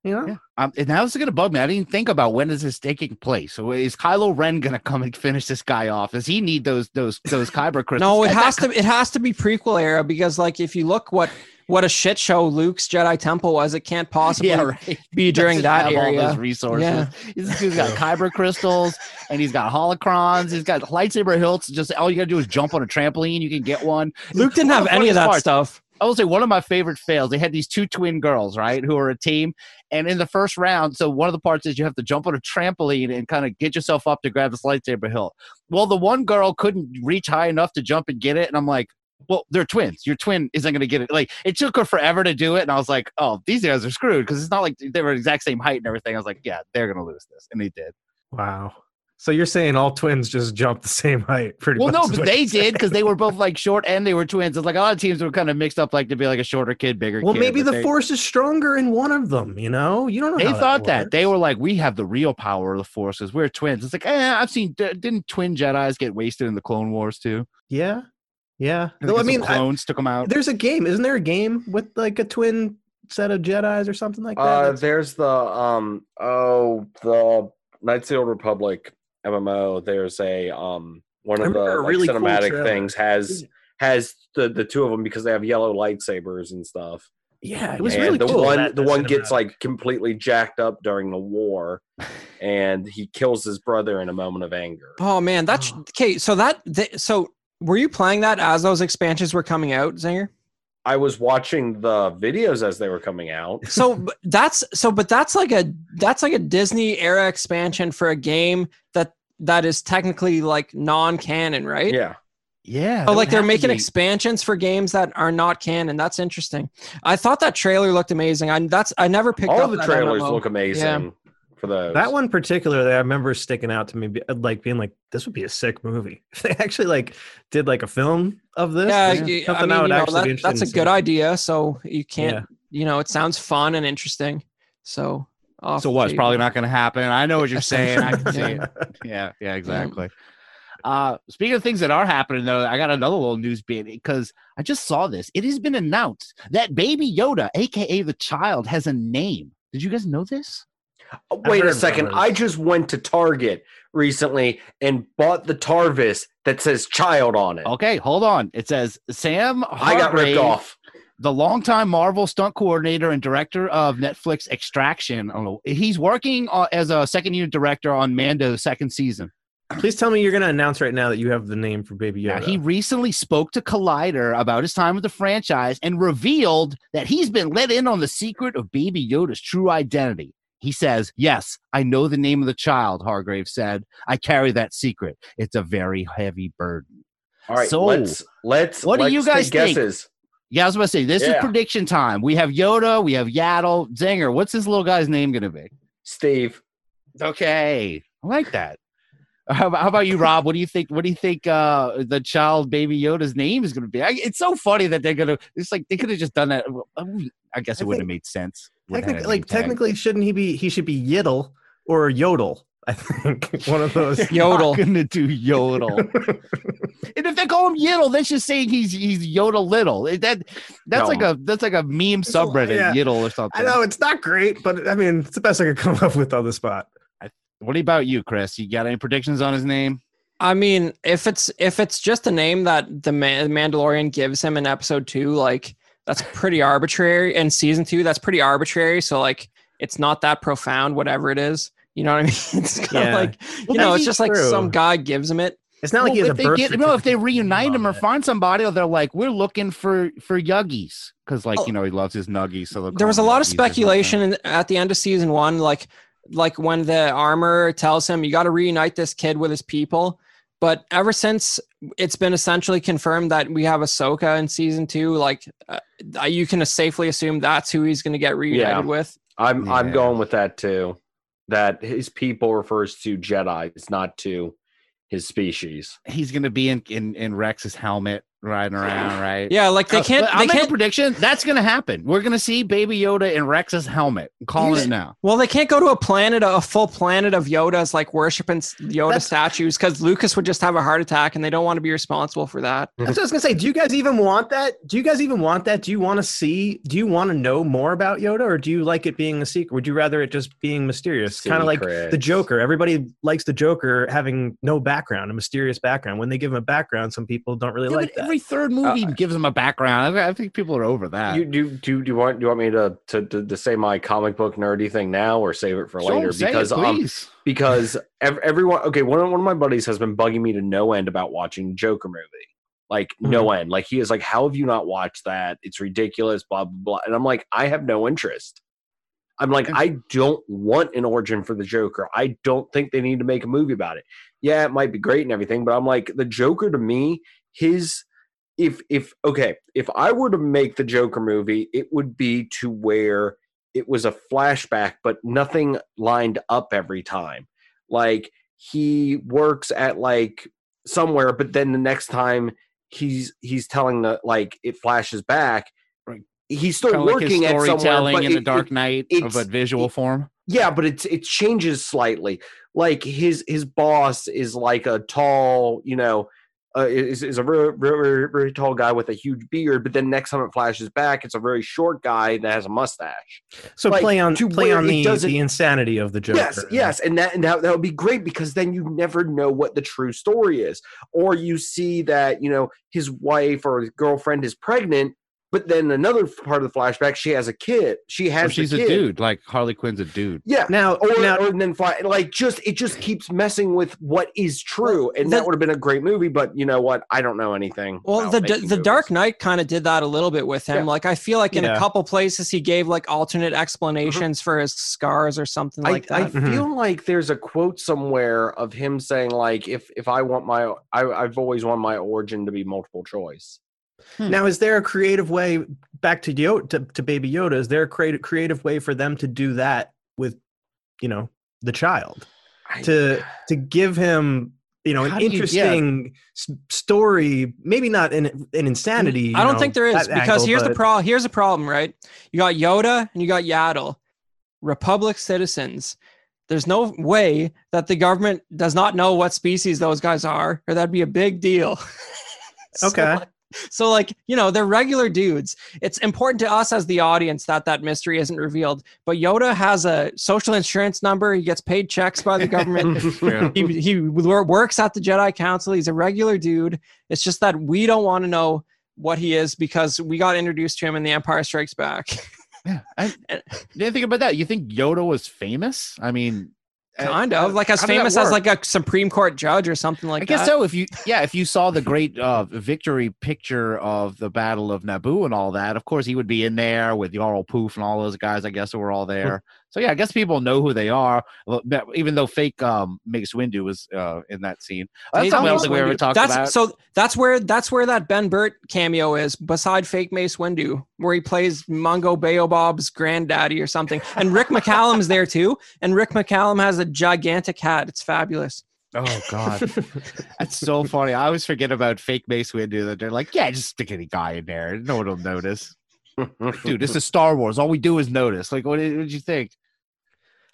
Yeah. You know. Yeah. Um, and now this is gonna bug me. I didn't think about when is this taking place. So is Kylo Ren gonna come and finish this guy off? Does he need those those those kyber [laughs] crystals? no it That- that has to it has to be prequel era because like if you look what what a shit show luke's jedi temple was it can't [laughs] possibly Yeah, right. be during that have all those resources. Yeah. He's, he's got kyber crystals and he's got holocrons. He's got lightsaber hilts. Just all you gotta do is jump on a trampoline. You can get one. luke didn't One have any of that parts- stuff I will say one of my favorite fails. They had these two twin girls, right, who are a team. And in the first round, so one of the parts is you have to jump on a trampoline and kind of get yourself up to grab this lightsaber hilt. Well, the one girl couldn't reach high enough to jump and get it, and I'm like, well, they're twins. Your twin isn't going to get it. Like it took her forever to do it, and I was like, oh, these guys are screwed because it's not like they were exact same height and everything. I was like, yeah, they're going to lose this, and they did. Wow. So you're saying all twins just jump the same height, pretty Well, much? no, but they saying. did because they were both like short and they were twins. It's like a lot of teams were kind of mixed up, like to be like a shorter kid, bigger. Well, kid, maybe the they- force is stronger in one of them. You know, you don't know. They how thought that, works. they were like, we have the real power of the force because we're twins. It's like, eh, I've seen. Didn't twin Jedi's get wasted in the Clone Wars too? Yeah, yeah. I, Though, I some mean, I- clones took them out. there's a game. Isn't there a game with like a twin set of Jedi's or something like that? Uh, there's the um oh the Knights of the Old Republic MMO. There's a um one of the like, really cinematic trailer. things has has the the two of them because they have yellow lightsabers and stuff. yeah, it was and really the cool. one that- the that one gets like completely jacked up during the war, [laughs] and he kills his brother in a moment of anger. Oh man, that's Oh. okay. So that th- so were you playing that as those expansions were coming out, Zinger? I was watching the videos as they were coming out. [laughs] So that's so, but that's like a that's like a Disney era expansion for a game that that is technically like non-canon, right? Yeah. yeah, Oh, like they're making expansions for games that are not canon. That's interesting. I thought that trailer looked amazing. I that's I never picked All up of the that trailers MMO. look amazing for those. That one particularly, I remember sticking out to me, like being like, "This would be a sick movie [laughs] if they actually like did like a film of this." Yeah, this is y- I something mean, you know, actually be that, interested that's a in good seeing. idea. So you can't, Yeah. you know, it sounds fun and interesting. So, off So what's probably not going to happen. I know what you're [laughs] saying. I can see [laughs] Yeah. it. Yeah, yeah, exactly. Uh, speaking of things that are happening, though, I got another little news bit because I just saw this. It has been announced that Baby Yoda, aka the child, has a name. Did you guys know this? Oh, Wait a second. I just went to Target recently and bought the Tarvis that says child on it. Okay, hold on. It says Sam. I got ripped off. the longtime Marvel stunt coordinator and director of Netflix Extraction. I don't know. He's working uh, as a second unit director on Mando's second season. Please tell me you're going to announce right now that you have the name for Baby Now, Yoda. he recently spoke to Collider about his time with the franchise and revealed that he's been let in on the secret of Baby Yoda's true identity. He says, Yes, I know the name of the child, Hargrave said. I carry that secret. It's a very heavy burden. All right, So, let's let's what do let's you guys think? guesses. Yeah, I was about to say, this is prediction time. We have Yoda, we have Yaddle, Zinger. What's this little guy's name going to be? Steve. Okay. I like that. How, about- how about you, Rob? What do you think? What do you think uh, the child baby Yoda's name is going to be? I, it's so funny that they're going to. It's like they could have just done that. I guess it I wouldn't have made sense. Wouldn't Technically, like name tag. technically, shouldn't he be? He should be Yiddle or Yodel. I think [laughs] one of those. Yodel. Not gonna do yodel. [laughs] and if they call him Yiddle, that's just saying he's he's Yoda little. That that's No. like a that's like a meme It's a lot- subreddit, yeah. Yiddle or something. I know it's not great, but I mean, it's the best I could come up with on the spot. What about you, Chris? You got any predictions on his name? I mean, if it's if it's just a name that the Man- Mandalorian gives him in episode two, like that's pretty arbitrary. In season two, that's pretty arbitrary. So like, it's not that profound, whatever it is. You know what I [laughs] mean? It's kind of Yeah. like Well, you know, it's maybe just like some guy gives him it. It's not like Well, he has a if they birth get, no, if they reunite him or it. find somebody, or they're like, we're looking for for Yuggies because, like, Oh. you know, he loves his nuggies. So there was a lot of Yuggies or something. speculation in, at the end of season one, like like when the armor tells him you got to reunite this kid with his people. But ever since it's been essentially confirmed that we have Ahsoka in season two, like uh, you can safely assume that's who he's going to get reunited Yeah. with. I'm I'm going with that too. That his people refers to Jedi, it's not to his species. He's gonna be in in, in Rex's helmet riding around, [laughs] right? Yeah, like they Uh, can't. but I'll They make a can't. prediction. That's gonna happen. We're gonna see Baby Yoda in Rex's helmet. I'm calling Here's- it now. Well, they can't go to a planet, a full planet of Yodas, like worshiping Yoda That's- statues, because Lucas would just have a heart attack, and they don't want to be responsible for that. That's what I was gonna say. Do you guys even want that? Do you guys even want that? Do you want to see? Do you want to know more about Yoda, or do you like it being a secret? Would you rather it just being mysterious, kind of like the Joker? Everybody likes the Joker having no background, a mysterious background. When they give him a background, some people don't really Yeah, like but that. Every third movie gives him a background. I, I think people are over that. You do do do you want do you want me to to, to, to say my comic book nerdy thing now or save it for later? say it, because um because ev- everyone okay one of, one of my buddies has been bugging me to no end about watching Joker movie. Like no end. Like he is like, how have you not watched that? It's ridiculous, blah blah blah. And I'm like, I have no interest. I'm like, I don't want an origin for the Joker. I don't think they need to make a movie about it. Yeah, it might be great and everything, but I'm like, the Joker to me, his if if okay, if I were to make the Joker movie, it would be to where it was a flashback, but nothing lined up every time. Like he works at like somewhere, but then the next time he's he's telling the like it flashes back. Right. He's still Kinda like his working at somewhere, storytelling but in the it- Dark it- Knight of a visual it- form. yeah, but it's it changes slightly. Like his his boss is like a tall, you know, uh, is is a very, very very tall guy with a huge beard. But then next time it flashes back, it's a very short guy that has a mustache. so like, play on to play on the the insanity of the Joker. Yes, yes, and that and that, that would be great because then you never know what the true story is, or you see that you know his wife or his girlfriend is pregnant, but then another part of the flashback, she has a kid. She Or has she's the a dude. Like Harley Quinn's a dude. Yeah, Now, or, now or then fly like just it just keeps messing with what is true and the- that would have been a great movie but you know what i don't know anything Well, about the making the Dark. Knight kind of did that a little bit with him. Yeah. Like I feel like in Yeah. a couple places he gave like alternate explanations for his scars or something like I, I that. Mhm. feel like there's a quote somewhere of him saying like if if i want my I, i've always wanted my origin to be multiple choice Hmm. Now, is there a creative way back to Yoda to, to Baby Yoda? Is there a creative creative way for them to do that with, you know, the child I- to to give him, you know, an do you- yeah. interesting story? Maybe not an an insanity. I don't know, think there is because angle, here's the problem. Here's the problem, right? You got Yoda and you got Yaddle, Republic citizens. There's no way that the government does not know what species those guys are, or that'd be a big deal. [laughs] So, Okay. Like- So, like, you know, they're regular dudes. It's important to us as the audience that that mystery isn't revealed. But Yoda has a social insurance number. He gets paid checks by the government. [laughs] Yeah. he, he works at the Jedi Council. He's a regular dude. It's just that we don't want to know what he is because we got introduced to him in The Empire Strikes Back. Yeah. I, [laughs] didn't think about that. You think Yoda was famous? I mean, uh, kind of like as how did that famous as like a Supreme Court judge or something like that. I guess that. so. If you, yeah, if you saw the great uh, victory picture of the Battle of Naboo and all that, of course he would be in there with Yarael Poof and all those guys. I guess who were all there. So yeah, I guess people know who they are. Even though fake um, Mace Windu was uh, in that scene. That's Hey, something I don't Mace think we ever talked that's about. so that's where that's where that Ben Burtt cameo is beside fake Mace Windu, where he plays Mungo Baobab's granddaddy or something. And Rick McCallum's there too. And Rick McCallum has a gigantic hat. It's fabulous. oh god, that's so funny. I always forget about fake Mace Windu. That they're like, yeah, just stick any guy in there. No one will notice. Dude, this is Star Wars. All we do is notice. Like, what did you think?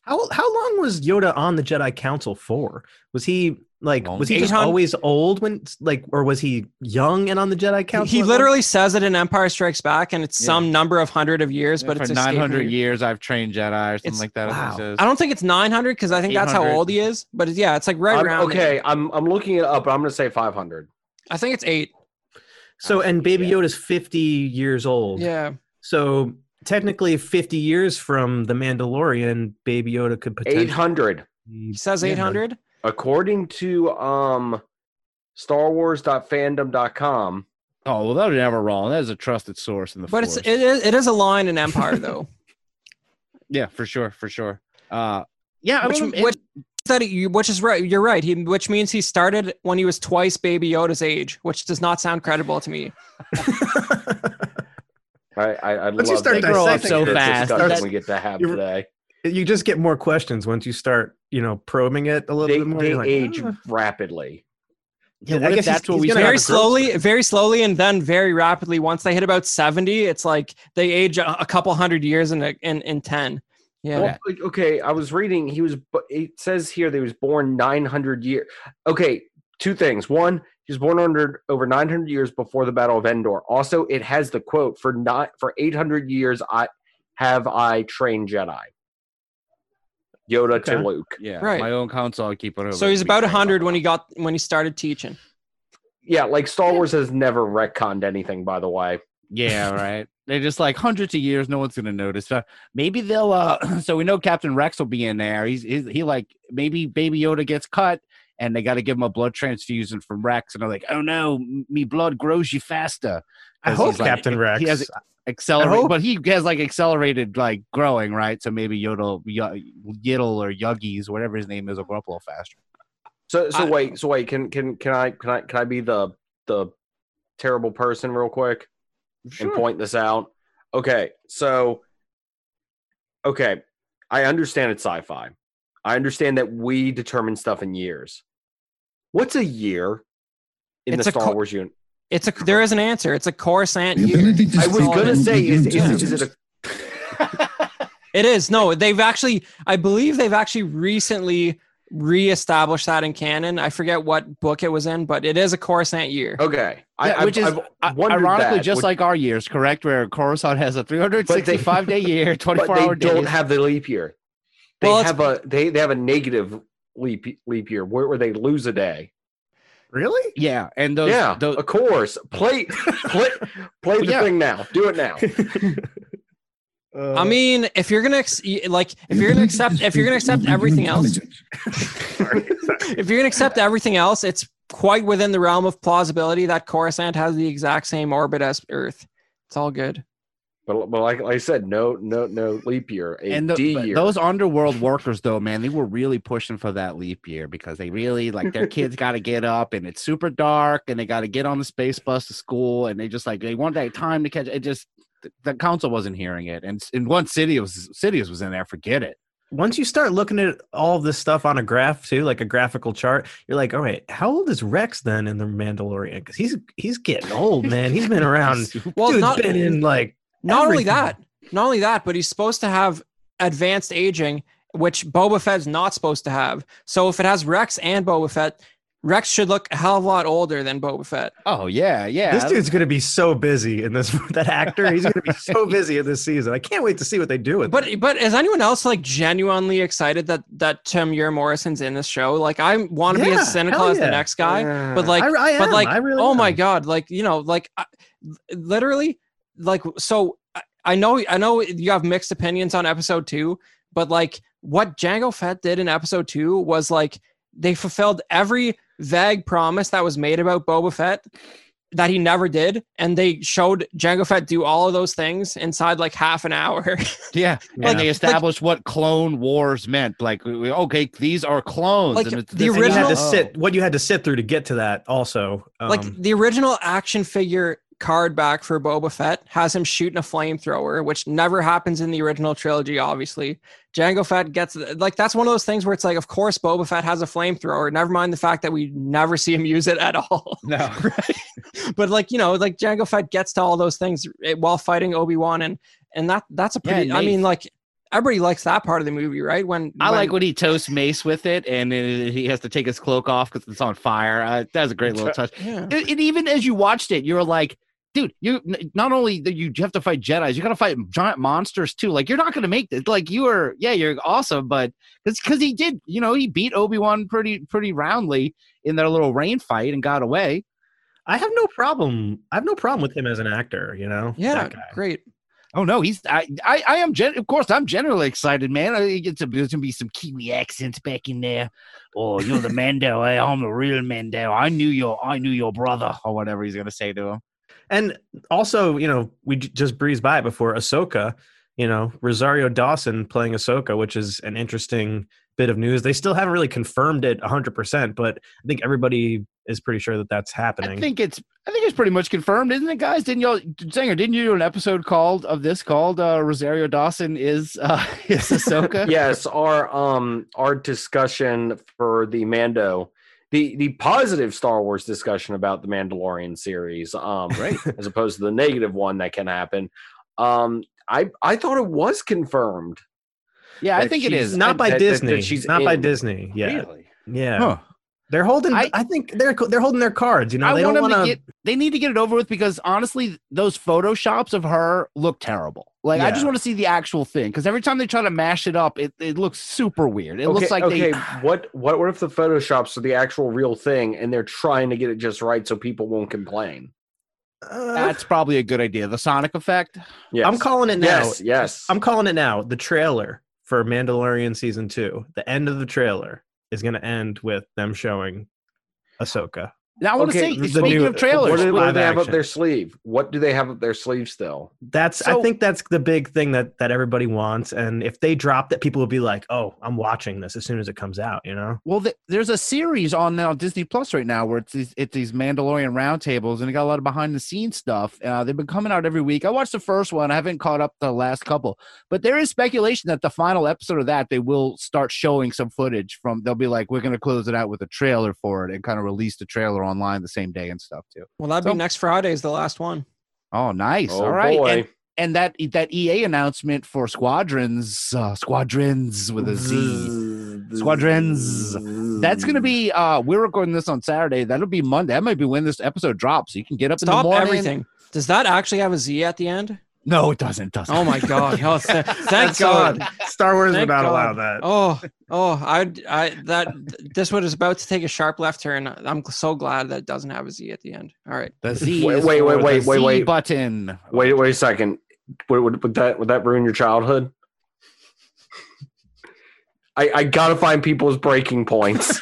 How how long was Yoda on the Jedi Council for? Was he like Long. was he just always old when like or was he young and on the Jedi Council? He at one- literally says it in Empire Strikes Back, and it's Yeah. some number of hundred of years, Yeah, but for it's 900 years, I've trained Jedi or something It's- like that. I wow. says. I don't think it's 900 because I think that's how old he is. But it's, yeah, it's like right I'm- around. there. okay i'm i'm looking it up but i'm gonna say 500 I think it's eight. So and Baby Yeah. Yoda's 50 years old. Yeah. So technically 50 years from the Mandalorian, Baby Yoda could potentially. 800. He says 800. According to um StarWars.fandom.com, Oh well, they're never wrong. That is a trusted source in the But it's Force. it is, it is a line in Empire though. [laughs] yeah, for sure, for sure. Uh, yeah, I which, mean, which, that he, which is right. You're right. He, which means he started when he was twice Baby Yoda's age, which does not sound credible to me. [laughs] I I I'd Once you love start to grow up dissecting so it, fast. discussion Starts- we get to have You're- today. you just get more questions once you start, you know, probing it a little They, bit more. they like, age "Ah." rapidly. yeah, I what if guess he's- that's what he's we gonna said? have Very slowly, spurt. very slowly, and then very rapidly. Once they hit about 70, it's like they age a, a couple hundred years in a, in in 10. Yeah. Well, okay, I was reading. He was. bu- It says here that he was born 900 years. Okay, two things. One, he was born under over 900 years before the Battle of Endor. Also, it has the quote for not for 800 years. I have I trained Jedi. Yoda Okay. to Luke. Yeah, Right. my own counsel. I'll keep it over. so he's about train 100 when he got when he started teaching. Yeah, like Star Wars has never retconned anything. By the way, Yeah, [laughs] right. They're just like hundreds of years. No one's gonna notice. Uh, maybe they'll. uh [clears throat] So we know Captain Rex will be in there. He's, he's he like maybe Baby Yoda gets cut, and they got to give him a blood transfusion from Rex, and they're like, oh no, me blood grows you faster. I 'Cause hope he's like- Captain Rex. He has accelerated, but he has like accelerated like growing, right? So maybe Yoda, y- Yiddle or Yuggies, whatever his name is, will grow up a little faster. so so I- wait, so wait. Can can can I can I can I be the the terrible person real quick? and point this out. Okay, so okay, I understand it's sci-fi. I understand that we determine stuff in years. What's a year in It's the Star co- Wars universe? It's a there is an answer. It's a Coruscant The year. I was gonna is. say, is, is, it- is it a It is. No, they've actually I believe they've actually recently reestablished that in canon. I forget what book it was in, but it is a Coruscant year. okay? I, Yeah, I've- which is I've ironically that, just which- like our years, correct? Where Coruscant has a 365 day year, 24 [laughs] but they hour don't have the leap year. They Well, have a they they have a negative leap leap year where, where they lose a day. really? yeah, and those, yeah, those of course. Play play play the Yeah. thing now. Do it now. [laughs] Uh, I mean, if you're gonna ex- like, if you're gonna accept, if you're gonna accept everything else, [laughs] if you're gonna accept everything else, it's quite within the realm of plausibility that Coruscant has the exact same orbit as Earth. It's all good. But, but like, like I said, no no no leap year. A and the, D year. those underworld workers though man they were really pushing for that leap year because they really like their [laughs] kids got to get up and it's super dark and they got to get on the space bus to school and they just like they want that time to catch it just the, the council wasn't hearing it and in one city was Sidious was in there forget it once you start looking at all this stuff on a graph too, like a graphical chart, you're like, all right, how old is Rex then in the Mandalorian? Because he's he's getting old, man. He's been [laughs] around. Well, Dude's not been in like not only that, not only that, but he's supposed to have advanced aging, which Boba Fett's not supposed to have. So if it has Rex and Boba Fett, Rex should look a hell of a lot older than Boba Fett. oh yeah yeah this dude's gonna be so busy in this. [laughs] That actor, he's gonna be so [laughs] busy in this season. I can't wait to see what they do with. him. But but is anyone else like genuinely excited that that Temuera Morrison's in this show? Like I want to be as cynical hell as the next guy, Yeah. but like I, I but like I really oh my god like you know like I- literally like so I- i know i know you have mixed opinions on episode two but like what django fett did in episode two was like they fulfilled every vague promise that was made about boba fett that he never did and they showed django fett do all of those things inside like half an hour [laughs] yeah Yeah. and they established what clone wars meant like we- we- okay these are clones Like, and it's the this- And you had to original- sit what you had to sit through to get to that. Also, like Um, the original action figure card back for Boba Fett has him shooting a flamethrower, which never happens in the original trilogy, obviously. Django Fett gets like that's one of those things where it's like, of course, Boba Fett has a flamethrower. Never mind the fact that we never see him [laughs] use it at all. no [laughs] but like you know, like Django Fett gets to all those things eh, while fighting Obi Wan, and and that that's a Yeah, pretty. I mean, like everybody likes that part of the movie, right? When I when- like when he toasts Mace with it, and then he has to take his cloak off because it's on fire. Uh, that was a great little touch. yeah. And, and even as you watched it, you were like, dude, you not only that you have to fight Jedi's, you got to fight giant monsters too. Like you're not going to make this. Like you are, yeah, you're awesome, but because because he did, you know, he beat Obi Wan pretty pretty roundly in their little rain fight and got away. I have no problem. I have no problem with him as an actor. You know, Yeah, that guy. great. Oh no, he's I I, I am gen- of course I'm generally excited, man. I think it's a, there's gonna be some Kiwi accents back in there. Oh, you're the [laughs] Mando. Hey, I'm the real Mando. I knew your I knew your brother or whatever he's gonna say to him. And also, you know, we j- just breezed by it before Ahsoka. You know, Rosario Dawson playing Ahsoka, which is an interesting bit of news. They still haven't really confirmed it 100%, but I think everybody is pretty sure that that's happening. I think it's I think it's pretty much confirmed, isn't it, guys? Didn't y'all Sanger, didn't you do an episode called of this called uh Rosario Dawson is uh [laughs] is Ahsoka? yes, our um our discussion for the Mando, the the positive Star Wars discussion about the Mandalorian series, um, Right. [laughs] as opposed to the negative one that can happen. Um, I I thought it was confirmed. Yeah, I think it is not by that- that- that Disney. she's not by. Disney. Yeah. Really? Yeah. Huh. They're holding I, I- think they're they're holding their cards, you know. I they want don't them to want to get. They need to get it over with because honestly, those photoshops of her look terrible. Like I just want to see the actual thing because every time they try to mash it up, it, it looks super weird. It looks like okay. they. What what what if the photoshops are the actual real thing and they're trying to get it just right so people won't complain? Uh, uh, that's probably a good idea. The sonic effect. Yes. I'm calling it now. Yes, yes. I'm calling it now. The trailer for Mandalorian season 2, the end of the trailer is going to end with them showing Ahsoka. Now I want to Okay, say, the speaking new- of trailers, what do, what do live they have up their sleeve? What do they have up their sleeve still? That's I think that's the big thing that that everybody wants and if they drop that people will be like, "Oh, I'm watching this as soon as it comes out," you know? Well, th- there's a series on now Disney Plus right now where it's these it's these Mandalorian roundtables, and it got a lot of behind the scenes stuff. Uh, they've been coming out every week. I watched the first one. I haven't caught up the last couple, but there is speculation that the final episode of that they will start showing some footage from. They'll be like, we're going to close it out with a trailer for it, and kind of release the trailer online the same day and stuff too. Well, that'd So- be next Friday is the last one. Oh, nice. Oh All right. boy. And, and that that EA announcement for Squadrons, uh, Squadrons with a Z. Squadrons. That's gonna be uh we're recording this on Saturday. That'll be Monday. That might be when this episode drops. You can get up in the Stop morning. everything. Does that actually have a Z at the end? No, it doesn't. It doesn't. Oh my god! [laughs] Oh, th- thank Thank God. Star Wars Thank would not God. allow that. Oh, oh, I, I, that this one is about to take a sharp left turn. I'm so glad that it doesn't have a Z at the end. All right. The Z. Wait, wait, wait, wait, wait, wait. Button. Wait, wait a second. Would, would, would that would that ruin your childhood? I, I gotta find people's breaking points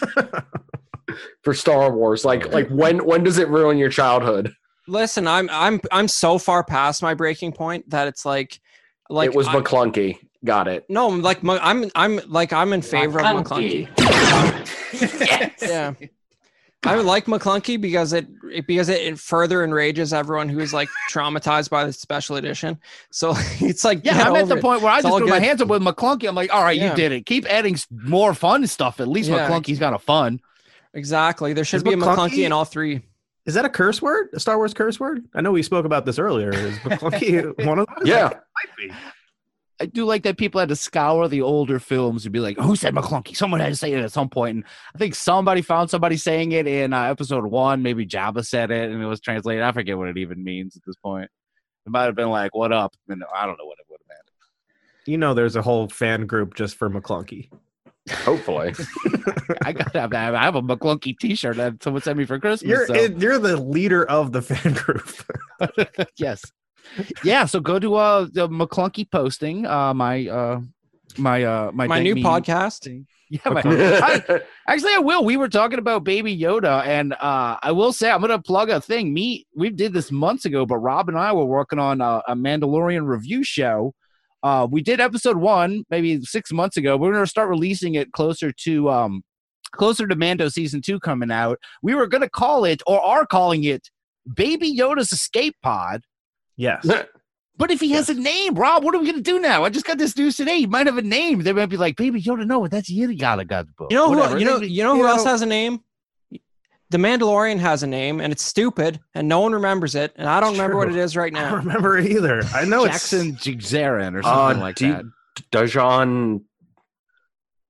[laughs] for Star Wars. Like like when when does it ruin your childhood? Listen, I'm, I'm, I'm so far past my breaking point that it's like, like it was I- McClunky. Got it. no, like my- I'm, I'm like I'm in favor of McClunky. Yeah. I would like McClunky because it, it because it, it further enrages everyone who is like traumatized by the special edition. So [laughs] it's like Yeah, I'm at the it. point where I It's just all threw my hands up with McClunky. I'm like, all right, Yeah. you did it. Keep adding more fun stuff. At least Yeah. McClunky's kind of fun. Exactly. There should Is be a McClunky McClunky- in all three. Is that a curse word? A Star Wars curse word? I know we spoke about this earlier. Is McClunky [laughs] one of those? Yeah. Might. I do like that people had to scour the older films and be like, "Who said McClunky?" Someone had to say it at some point, and I think somebody found somebody saying it in uh, episode one. Maybe Jabba said it, and it was translated. I forget what it even means at this point. It might have been like, "What up?" And I don't know what it would have meant. You know, there's a whole fan group just for McClunky. Hopefully. [laughs] I gotta have, I have a McClunky T-shirt that someone sent me for Christmas. You're so- it, you're the leader of the fan group. [laughs] yes, yeah. So go to uh the McClunky posting. Uh, my uh my uh my My new Me- podcast. Yeah, my, [laughs] I, Actually, I will. We were talking about Baby Yoda, and uh, I will say I'm going to plug a thing. Me, we did this months ago, but Rob and I were working on a, a Mandalorian review show. Uh, we did episode one maybe six months ago. We're going to start releasing it closer to um, closer to Mando season two coming out. We were going to call it, or are calling it, Baby Yoda's Escape Pod. yes. [laughs] But if he has a name, Rob, what are we going to do now? I just got this news today. He might have a name. They might be like, Baby Yoda. No, that's Yiddy Gala God's book. You know Whatever. who? You know. You know who else has a name? The Mandalorian has a name, and it's stupid, and no one remembers it, and I don't It's remember what it is right now. I don't remember it either. I know it's Jackson Jigzarin or Uh, something like do you- that. Dajan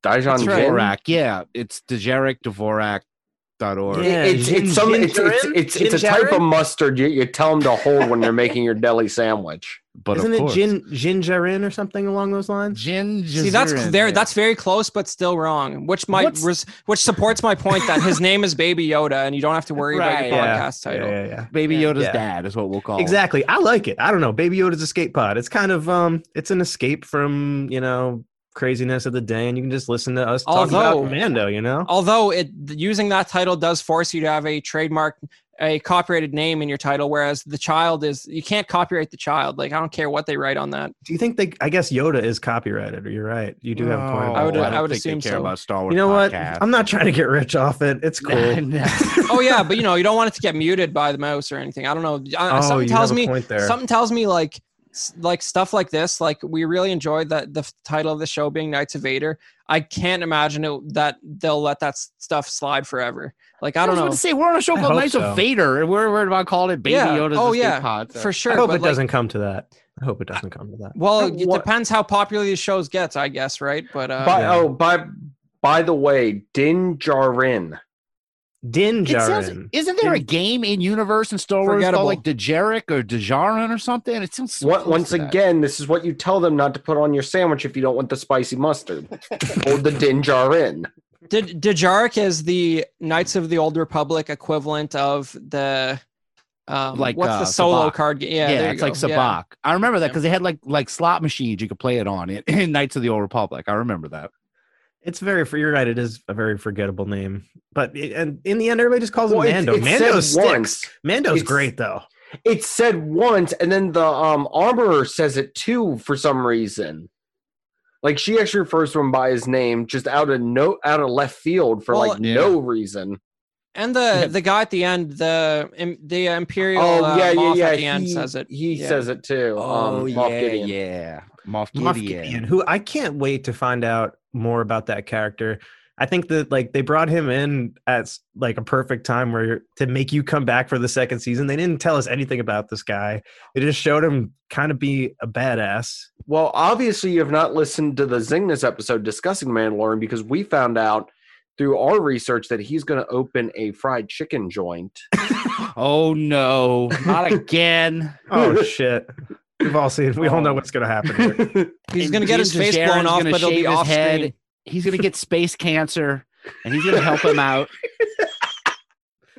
Dajan That's right. Dvorak, yeah, it's Dejarik Dvorak.org. Yeah. It's it's some it's it's it's, it's a type of mustard you, you tell them to hold when you're making your deli sandwich. But Isn't of it course. Jin Jin Jarin or something along those lines? Jin See, that's there. yeah. that's very close, but still wrong. Which might res, which supports my point that his name is Baby Yoda, and you don't have to worry about your yeah. podcast title. Yeah, yeah, yeah. Baby Yeah. Yoda's Yeah. dad is what we'll call. it. Exactly. I like it. I don't know. Baby Yoda's escape pod. It's kind of um it's an escape from, you know, craziness of the day and you can just listen to us talk Although- about Mando, you know? Although it using that title does force you to have a trademark, a copyrighted name in your title, whereas the child is you can't copyright the child. Like I don't care what they write on that. Do you think they I guess Yoda is copyrighted or you're right. You do have a point. No, I would- about I that. would think they assume care so. about Star Wars. You know what? I'm not trying to get rich off it. It's cool. No. [laughs] Oh yeah, but you know you don't want it to get muted by the mouse or anything. I don't know. I, Oh, something you tells have a me point there. something tells me like s- like stuff like this like we really enjoyed that the title of the show being knights of vader i can't imagine it, that they'll let that stuff slide forever like i don't was know to say we're on a show called Knights so. of Vader, and we're worried about calling it Baby Yeah. Yoda's Oh, yeah. pod. so- for sure I hope but, it like, doesn't come to that. I hope it doesn't come to that. well it what- depends how popular these shows gets i guess right but uh by, Yeah. Oh, by by the way, Din Djarin. Din It says, Djarin. isn't there a game in universe in Star Wars called like Dejarik or Dejarin or something? It sounds so What, once again, this is what you tell them not to put on your sandwich if you don't want the spicy mustard. [laughs] Hold the Din Djarin. did Dejarik is the knights of the old republic equivalent of the um Like, what's uh, the solo Sabacc. card game Yeah, yeah, it's you like go. Yeah. Sabacc. I remember that because they had like like slot machines you could play it on it [laughs] in Knights of the Old Republic. I remember that. It's very for you're right. It is a very forgettable name, but it, and in the end, everybody just calls Well, him Mando. it said Mando sticks. once. Mando's It's- great though. It said once, and then the um armorer says it too for some reason. Like she actually refers to him by his name, just out of no out of left field for Well, like yeah. no reason. And the the guy at the end, the the imperial Oh uh, yeah, yeah, yeah. at the end he, says it. He Yeah. says it too. um, Moff Gideon. Oh, yeah. Moff Moff Gideon. Gideon, who I can't wait to find out more about that character. I think that like they brought him in at like a perfect time where to make you come back for the second season. They didn't tell us anything about this guy. They just showed him kind of be a badass. Well, obviously, you have not listened to the Zingness episode discussing Mandalorian because we found out through our research that he's going to open a fried chicken joint. [laughs] Oh no, not [laughs] again. Oh shit. We've all seen. We all know what's going to happen here. [laughs] He's gonna get his face Jaren's blown off, but he'll be shave his off head. screen. He's gonna get space cancer, and he's gonna help him out. [laughs]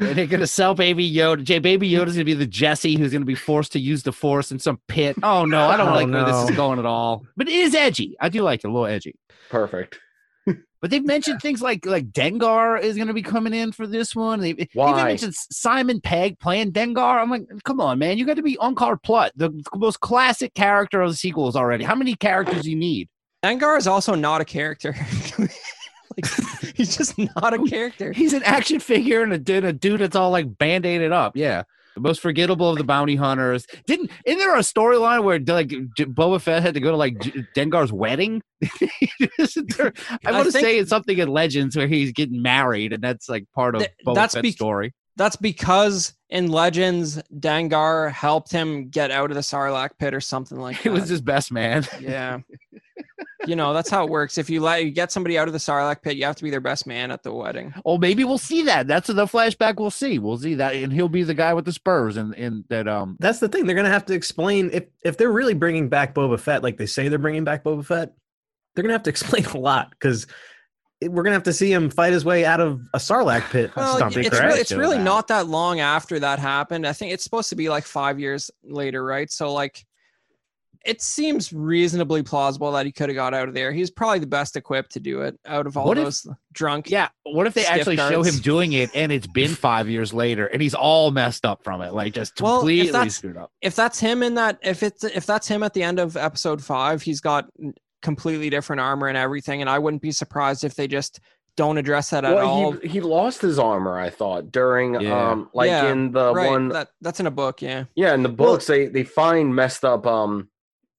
And they're gonna sell Baby Yoda. J Baby Yoda's gonna be the Jesse who's gonna be forced to use the Force in some pit. Oh no, I don't Oh, like where this is going at all. But it is edgy. I do like it, a little edgy. Perfect. But they've mentioned things like like Dengar is going to be coming in for this one. They Why? even mentioned Simon Pegg playing Dengar. I'm like, come on, man, you got to be Unkar Plutt, the most classic character of the sequels already. How many characters do you need? Dengar is also not a character. [laughs] like he's just not a character. He's an action figure and a, dude- a dude that's all like band-aided up. Yeah. The most forgettable of the bounty hunters. Didn't isn't there a storyline where like J- Boba Fett had to go to like J- Dengar's wedding? [laughs] There- I I want to say it's something in Legends where he's getting married, and that's like part of Th- Boba that's Fett's bec- story. That's because in Legends, Dengar helped him get out of the Sarlacc pit or something like He that. was his best man. yeah. [laughs] you know, that's how it works. If you let you get somebody out of the Sarlacc pit, you have to be their best man at the wedding. Oh, maybe we'll see that. That's the flashback. We'll see. We'll see that, and he'll be the guy with the spurs, and and that um. That's the thing. They're gonna have to explain if if they're really bringing back Boba Fett, like they say they're bringing back Boba Fett. They're gonna have to [laughs] explain a lot because we're gonna have to see him fight his way out of a Sarlacc pit. [laughs] Well, stumping, it's really, it's really that. not that long after that happened. I think it's supposed to be like five years later, right? So like, it seems reasonably plausible that he could have got out of there. He's probably the best equipped to do it out of all What if- those drunk. Yeah. What if they Stiff actually show him doing it, and it's been [laughs] five years later, and he's all messed up from it, like just Well, if completely that's- screwed up. If that's him in that, if it's if that's him at the end of episode five, he's got completely different armor and everything, and I wouldn't be surprised if they just don't address that at all. He, he lost his armor, I thought, during Yeah. um like Yeah, in the right, one that that's in a book, yeah. yeah, in the Well- books they they find messed up um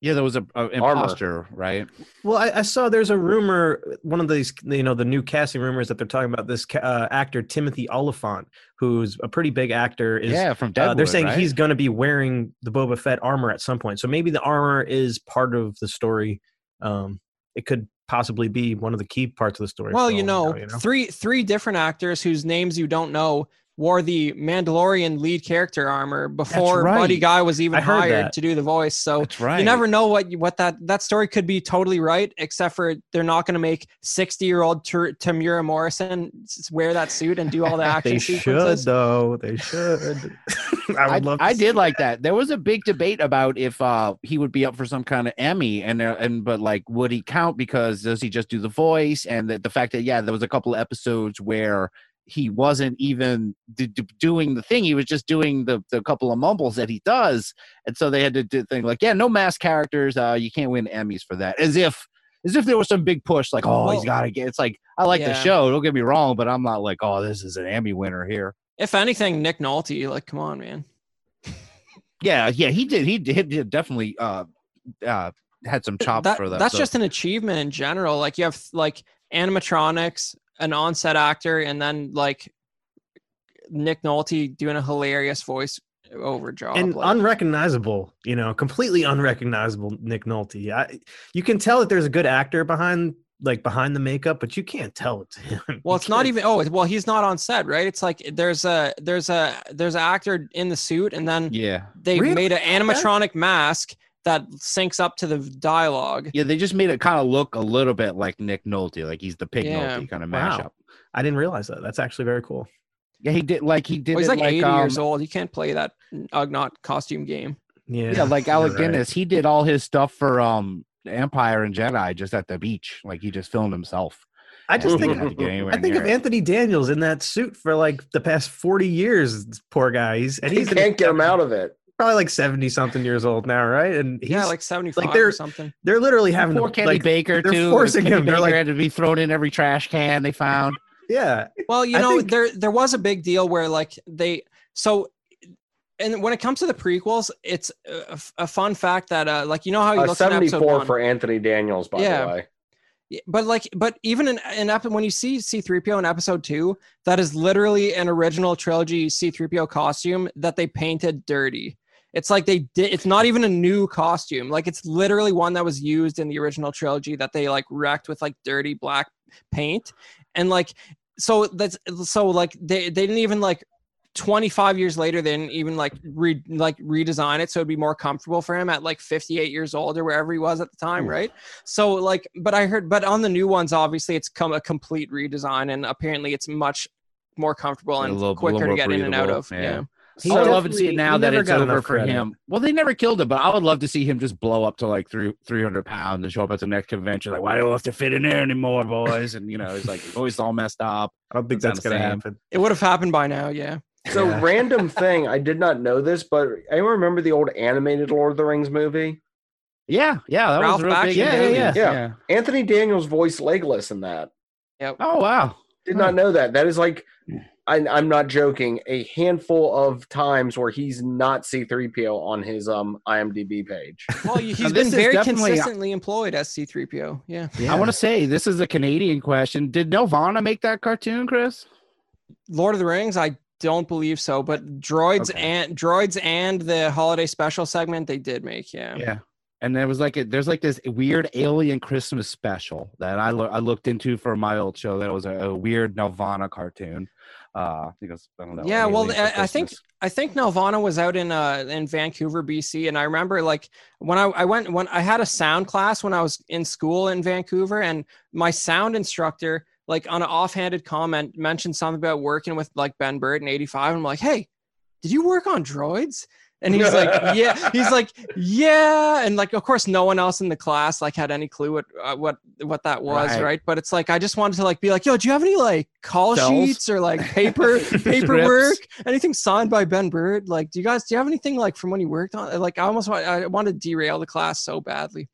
Yeah, there was a, a imposter, right? Well, I, I saw there's a rumor. One of these, you know, the new casting rumors that they're talking about. This uh, actor Timothy Olyphant, who's a pretty big actor, is yeah, from uh, they're saying right? he's going to be wearing the Boba Fett armor at some point. So maybe the armor is part of the story. Um, it could possibly be one of the key parts of the story. Well, you all we know, you know? three three different actors whose names you don't know wore the Mandalorian lead character armor before right. Buddy Guy was even hired that. to do the voice. So That's right. you never know what what that that story could be totally right, except for they're not going to make sixty year old Temuera Morrison wear that suit and do all the [laughs] action They should though. They should. [laughs] I I, love. To I see did like that. There was a big debate about if uh he would be up for some kind of Emmy, and uh, and but like would he count because does he just do the voice and the, the fact that yeah there was a couple of episodes where he wasn't even d- d- doing the thing he was just doing the the couple of mumbles that he does and so they had to do thing like yeah no mass characters uh you can't win Emmys for that as if as if there was some big push like oh he's got to get it's like I like the show don't get me wrong but I'm not like oh this is an Emmy winner here If anything, Nick Nolte, like, come on, man. [laughs] Yeah, yeah, he did. He did, he did definitely uh uh had some chops That- for that. that's so- just an achievement in general. Like you have like animatronics, an on-set actor, and then like Nick Nolte doing a hilarious voice over job. and like- unrecognizable, you know, completely unrecognizable Nick Nolte. I, you can tell that there's a good actor behind, like behind the makeup, but you can't tell it's him. [laughs] well, it's not can't- even. Oh, well, he's not on set, right? It's like there's a there's a there's an actor in the suit, and then yeah, they Really? made an animatronic mask that syncs up to the dialogue. yeah. They just made it kind of look a little bit like Nick Nolte, like he's the pig Yeah. Nolte kind of Wow. mashup. I didn't realize that. That's actually very cool. Yeah, he did like he did. Well, he's it like, 80 um, years old. He can't play that Ugnaught costume game. Yeah, Yeah, like [laughs] you're Alec right. Guinness, he did all his stuff for um Empire and Jedi just at the beach. Like he just filmed himself. I just think didn't have to get anywhere I think of it. Anthony Daniels in that suit for like the past 40 years. Poor guy. He's and He he's in can't his get him out of it. Probably like 70 something years old now, right? And he's yeah, like 75 or they're- something. they're literally having Poor to, Kenny like, Baker they're too. forcing Kenny him. They're Baker like- had to be thrown in every trash can they found. [laughs] yeah. Well, you I know, think- there there was a big deal where like they so and when it comes to the prequels, it's a, a fun fact that uh like you know how he Uh, looks 74 one. for Anthony Daniels, by Yeah. the way. Yeah, but like but even in in ep- when you see C3PO in episode 2, that is literally an original trilogy C3PO costume that they painted dirty. It's like they did it's not even a new costume. Like it's literally one that was used in the original trilogy that they like wrecked with like dirty black paint. And like so that's so like they they didn't even like 25 years later they didn't even like re like redesign it so it'd be more comfortable for him at like 58 years old or wherever he was at the time Ooh. right so like but i heard but on the new ones obviously it's come a complete redesign and apparently it's much more comfortable A and little- quicker to get in and out of yeah. yeah, He I would love to see it now that it's over for credit. him. Well, they never killed him, but I would love to see him just blow up to like three, 300 pounds and show up at the next convention. Like, why do I have to fit in there anymore, boys? And, you know, he's like, voice all messed up. I don't think Doesn't that's going to sound happen. it would have happened by now yeah So Yeah. random [laughs] thing, I did not know this, but anyone remember the old animated Lord of the Rings movie? Yeah, yeah. That Ralph was a real big. Yeah, yeah, yeah, Yeah. yeah. Anthony Daniels voiced Legolas in that. Yep. Oh, wow. Did Huh. not know that. That is like, hmm. I, I'm not joking, a handful of times where he's not C3PO on his um IMDb page. [laughs] well he's this been very consistently employed as c3po yeah I want to say this is a Canadian question. Did Nelvana make that cartoon, Chris? lord of the rings i don't believe so but droids Okay. and droids and the holiday special segment they did make yeah Yeah. And there was like a, there's like this weird alien Christmas special that I lo- I looked into for my old show. That was a, a weird Nelvana cartoon. Uh, because I don't know. Yeah, well, I- I think- I think Nelvana was out in uh in Vancouver, BC, and I remember like when I, I went when I had a sound class when I was in school in Vancouver, and my sound instructor like on an offhanded comment mentioned something about working with like Ben Burtt in '85. I'm like, hey, did you work on droids? And he's like, yeah. [laughs] He's like, yeah. And like, of course, no one else in the class like had any clue what uh, what what that was, Right. right. But it's like I just wanted to like be like, yo, do you have any like call sheets or like paper [laughs] paperwork, anything signed by Ben Burtt? Like, do you guys do you have anything like from when you worked on? Like, I almost wa- I wanted to derail the class so badly,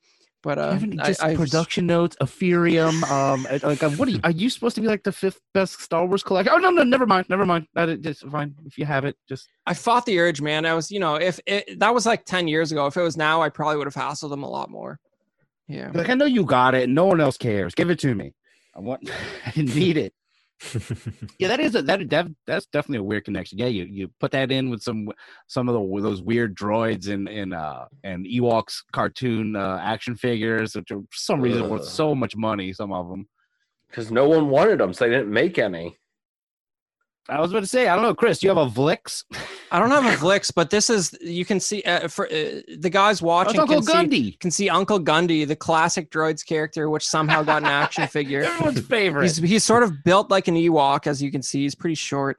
but Do you uh, have I- just I was- production notes, Ethereum. Um, like, uh, what are you? Are you supposed to be like the fifth best Star Wars collector? Oh no, no, never mind, never mind. That is just fine if you have it. Just I fought the urge, man. I was, you know, if it, that was like ten years ago, if it was now, I probably would have hassled them a lot more. Yeah. like I know you got it, no one else cares. Give it to me. I want. [laughs] I need it. [laughs] Yeah, that is a, that, that that's definitely a weird connection. Yeah, you you put that in with some some of the those weird droids and and uh and Ewoks cartoon uh, action figures, which are for some reason worth so much money. Some of them. Because no one wanted them, so they didn't make any. I was about to say, I don't know, Chris. Do you have a Vlix? I don't have a Vlix, but this is you can see uh, for uh, the guys watching it's Uncle can see, Gundy. can see Uncle Gundy, the classic droids character, which somehow got an action figure. [laughs] Everyone's favorite. He's he's sort of built like an Ewok, as you can see. He's pretty short.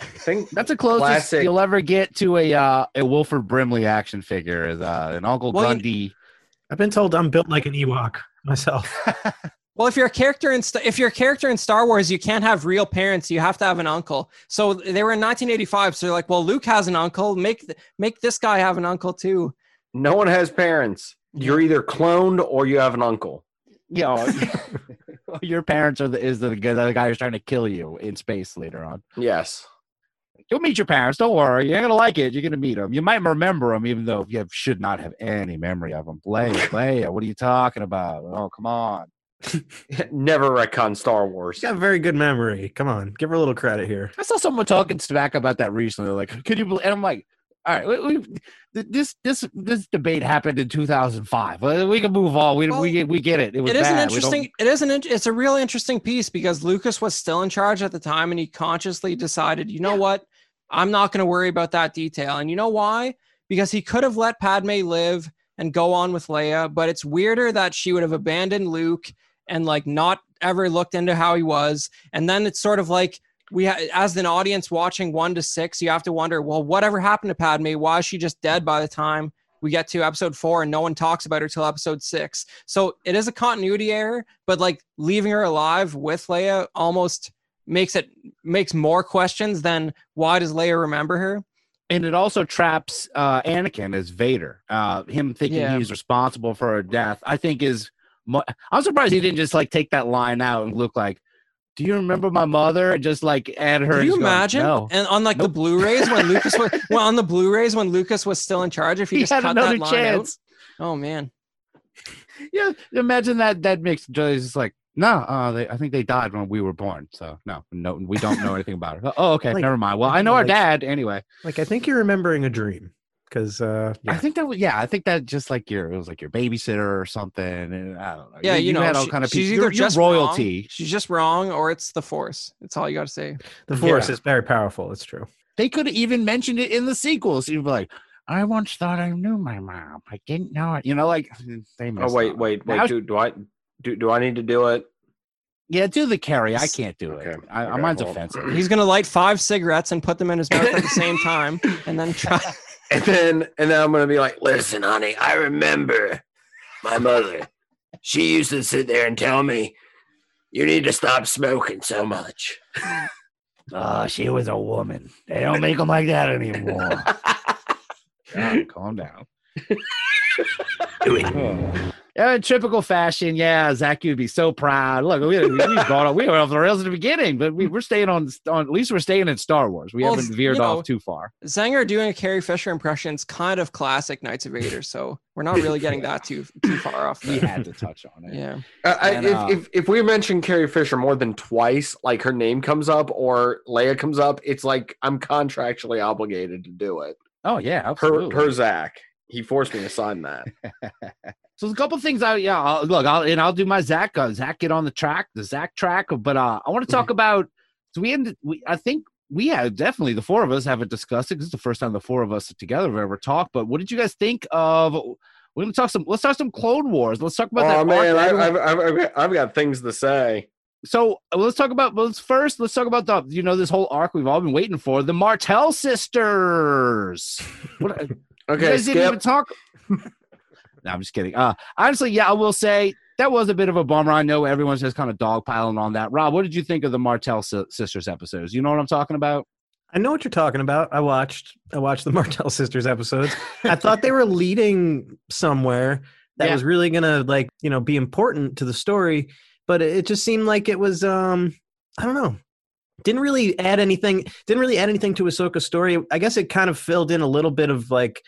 think [laughs] That's the closest Classic. you'll ever get to a uh, a Wilford Brimley action figure is uh, an Uncle Well, you- Gundy. I've been told I'm built like an Ewok myself. [laughs] Well, if you're a character in Sta- if you're a character in Star Wars, you can't have real parents. You have to have an uncle. So they were in 1985. So they're like, well, Luke has an uncle. Make make this guy have an uncle too. no one has parents. You're either cloned or you have an uncle. you [laughs] know, [laughs] your parents are the is the, guy- the guy who's trying to kill you in space later on. Yes. You'll meet your parents. Don't worry. You're gonna like it. You're gonna meet them. You might remember them, even though you have, should not have any memory of them. Leia, [laughs] Leia, what are you talking about? Oh, come on. [laughs] Never retcon Star Wars. She's got a very good memory. Come on, give her a little credit here. I saw someone talking smack about that recently. Like, could you? believe And I'm like, all right, we, we, this this this debate happened in 2005. Uh, We can move on. We Well, we we get it. It was It is an bad. We interesting. It is an. int- It's a really interesting piece because Lucas was still in charge at the time, and he consciously decided, you know what, I'm not going to worry about that detail. And you know why? Because he could have let Padme live and go on with Leia, but it's weirder that she would have abandoned Luke and like not ever looked into how he was. And then it's sort of like we, ha- as an audience watching one to six, you have to wonder, well, whatever happened to Padme? Why is she just dead by the time? We get to episode four and no one talks about her till episode six. So it is a continuity error, but like leaving her alive with Leia almost makes it makes more questions than why does Leia remember her? and it also traps uh, Anakin as Vader. Uh, him thinking Yeah. he's responsible for her death, I think is. Mo- I'm surprised he didn't just like take that line out and look like, "Do you remember my mother?" and just like add her. Can you just go, imagine? no. And on like the Blu-rays when Lucas was [laughs] well, on the Blu-rays when Lucas was still in charge, if he, He just had cut another that line chance. out. Oh man. [laughs] Yeah, imagine that. That makes just like, no, uh, they, I think they died when we were born. So no, no, we don't know anything about her. Oh, okay, Like- never mind. Well, I know our dad anyway. Like I think you're remembering a dream because uh, I think that was yeah. I think that just like your it was like your babysitter or something. And I don't know. Yeah, you, know, had all she- kind of she's either You're, just you're wrong- royalty. she's just wrong, or it's the Force. It's all you got to say. the force Yeah. is very powerful. It's true. They could have even mentioned it in the sequels. You'd be like, I once thought I knew my mom. I didn't know it. You know, like [laughs] they. Oh wait, up. wait, Now- wait. Do, do I do, do I need to do it? Yeah, do the carry. I can't do it. Okay, I, okay, mine's well. offensive. He's gonna light five cigarettes and put them in his mouth at the same time, and then try. [laughs] [laughs] And then and then I'm gonna be like, listen, honey, I remember my mother. She used to sit there and tell me, you need to stop smoking so much. Oh, [laughs] she was a woman. They don't make them like that anymore. God, [laughs] calm down. Yeah, in typical fashion, yeah, Zach, you'd be so proud. Look, we, we, we brought we were off the rails at the beginning, but we, we're staying on, on, at least we're staying in Star Wars. We Well, haven't veered you know, off too far. Zanger doing a Carrie Fisher impression is kind of classic Knights of Vader, so we're not really getting that too too far off. We had to touch on it. Yeah. Uh, And, if, uh, if if we mention Carrie Fisher more than twice, like her name comes up or Leia comes up, it's like I'm contractually obligated to do it. Oh, yeah, Per absolutely. per Zach, he forced me to sign that. [laughs] So there's a couple things I yeah I'll, look I'll and I'll do my Zach uh, Zach get on the track the Zach track but uh I want to talk about so we ended we I think we have definitely the four of us haven't discussed it this is the first time the four of us together have ever talked but what did you guys think of we're gonna talk some let's talk some Clone Wars let's talk about oh that arc man, I, I've, I've, I've, got, I've got things to say. so uh, let's talk about let's first let's talk about the you know this whole arc we've all been waiting for the Martez sisters what, you Okay, guys didn't even talk. [laughs] no, I'm just kidding. Uh, honestly, yeah, I will say that was a bit of a bummer. I know everyone's just kind of dogpiling on that. Rob, what did you think of the Martez si- sisters episodes? You know what I'm talking about? I know what you're talking about. I watched I watched the [laughs] Martez sisters episodes. I thought they were [laughs] leading somewhere that Yeah. was really gonna like you know be important to the story, but it it just seemed like it was um I don't know. Didn't really add anything. Didn't really add anything to Ahsoka's story. I guess it kind of filled in a little bit of like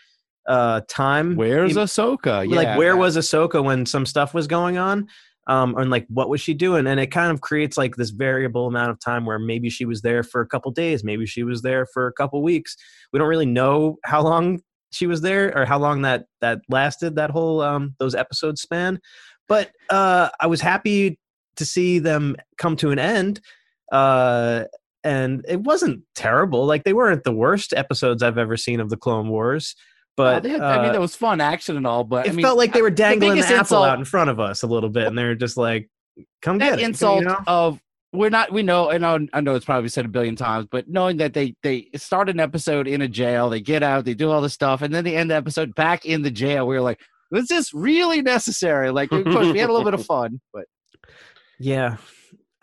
uh time. Where's It- Ahsoka? Yeah, like where was Ahsoka when some stuff was going on? Um, and like what was she doing? And it kind of creates like this variable amount of time where maybe she was there for a couple days, maybe she was there for a couple weeks. We don't really know how long she was there or how long that that lasted that whole um those episodes span. But uh I was happy to see them come to an end. Uh and it wasn't terrible. Like they weren't the worst episodes I've ever seen of the Clone Wars, but had- I mean, uh, that was fun action and all, but it I mean, felt like they were dangling the, biggest apple insult- out in front of us a little bit, and they're just like, "Come that get it," you insult know? of we're not we know and I know, I know it's probably said a billion times but knowing that they they start an episode in a jail they get out they do all this stuff and then they end the episode back in the jail we were like was this really necessary like of course we had a little bit of fun but Yeah,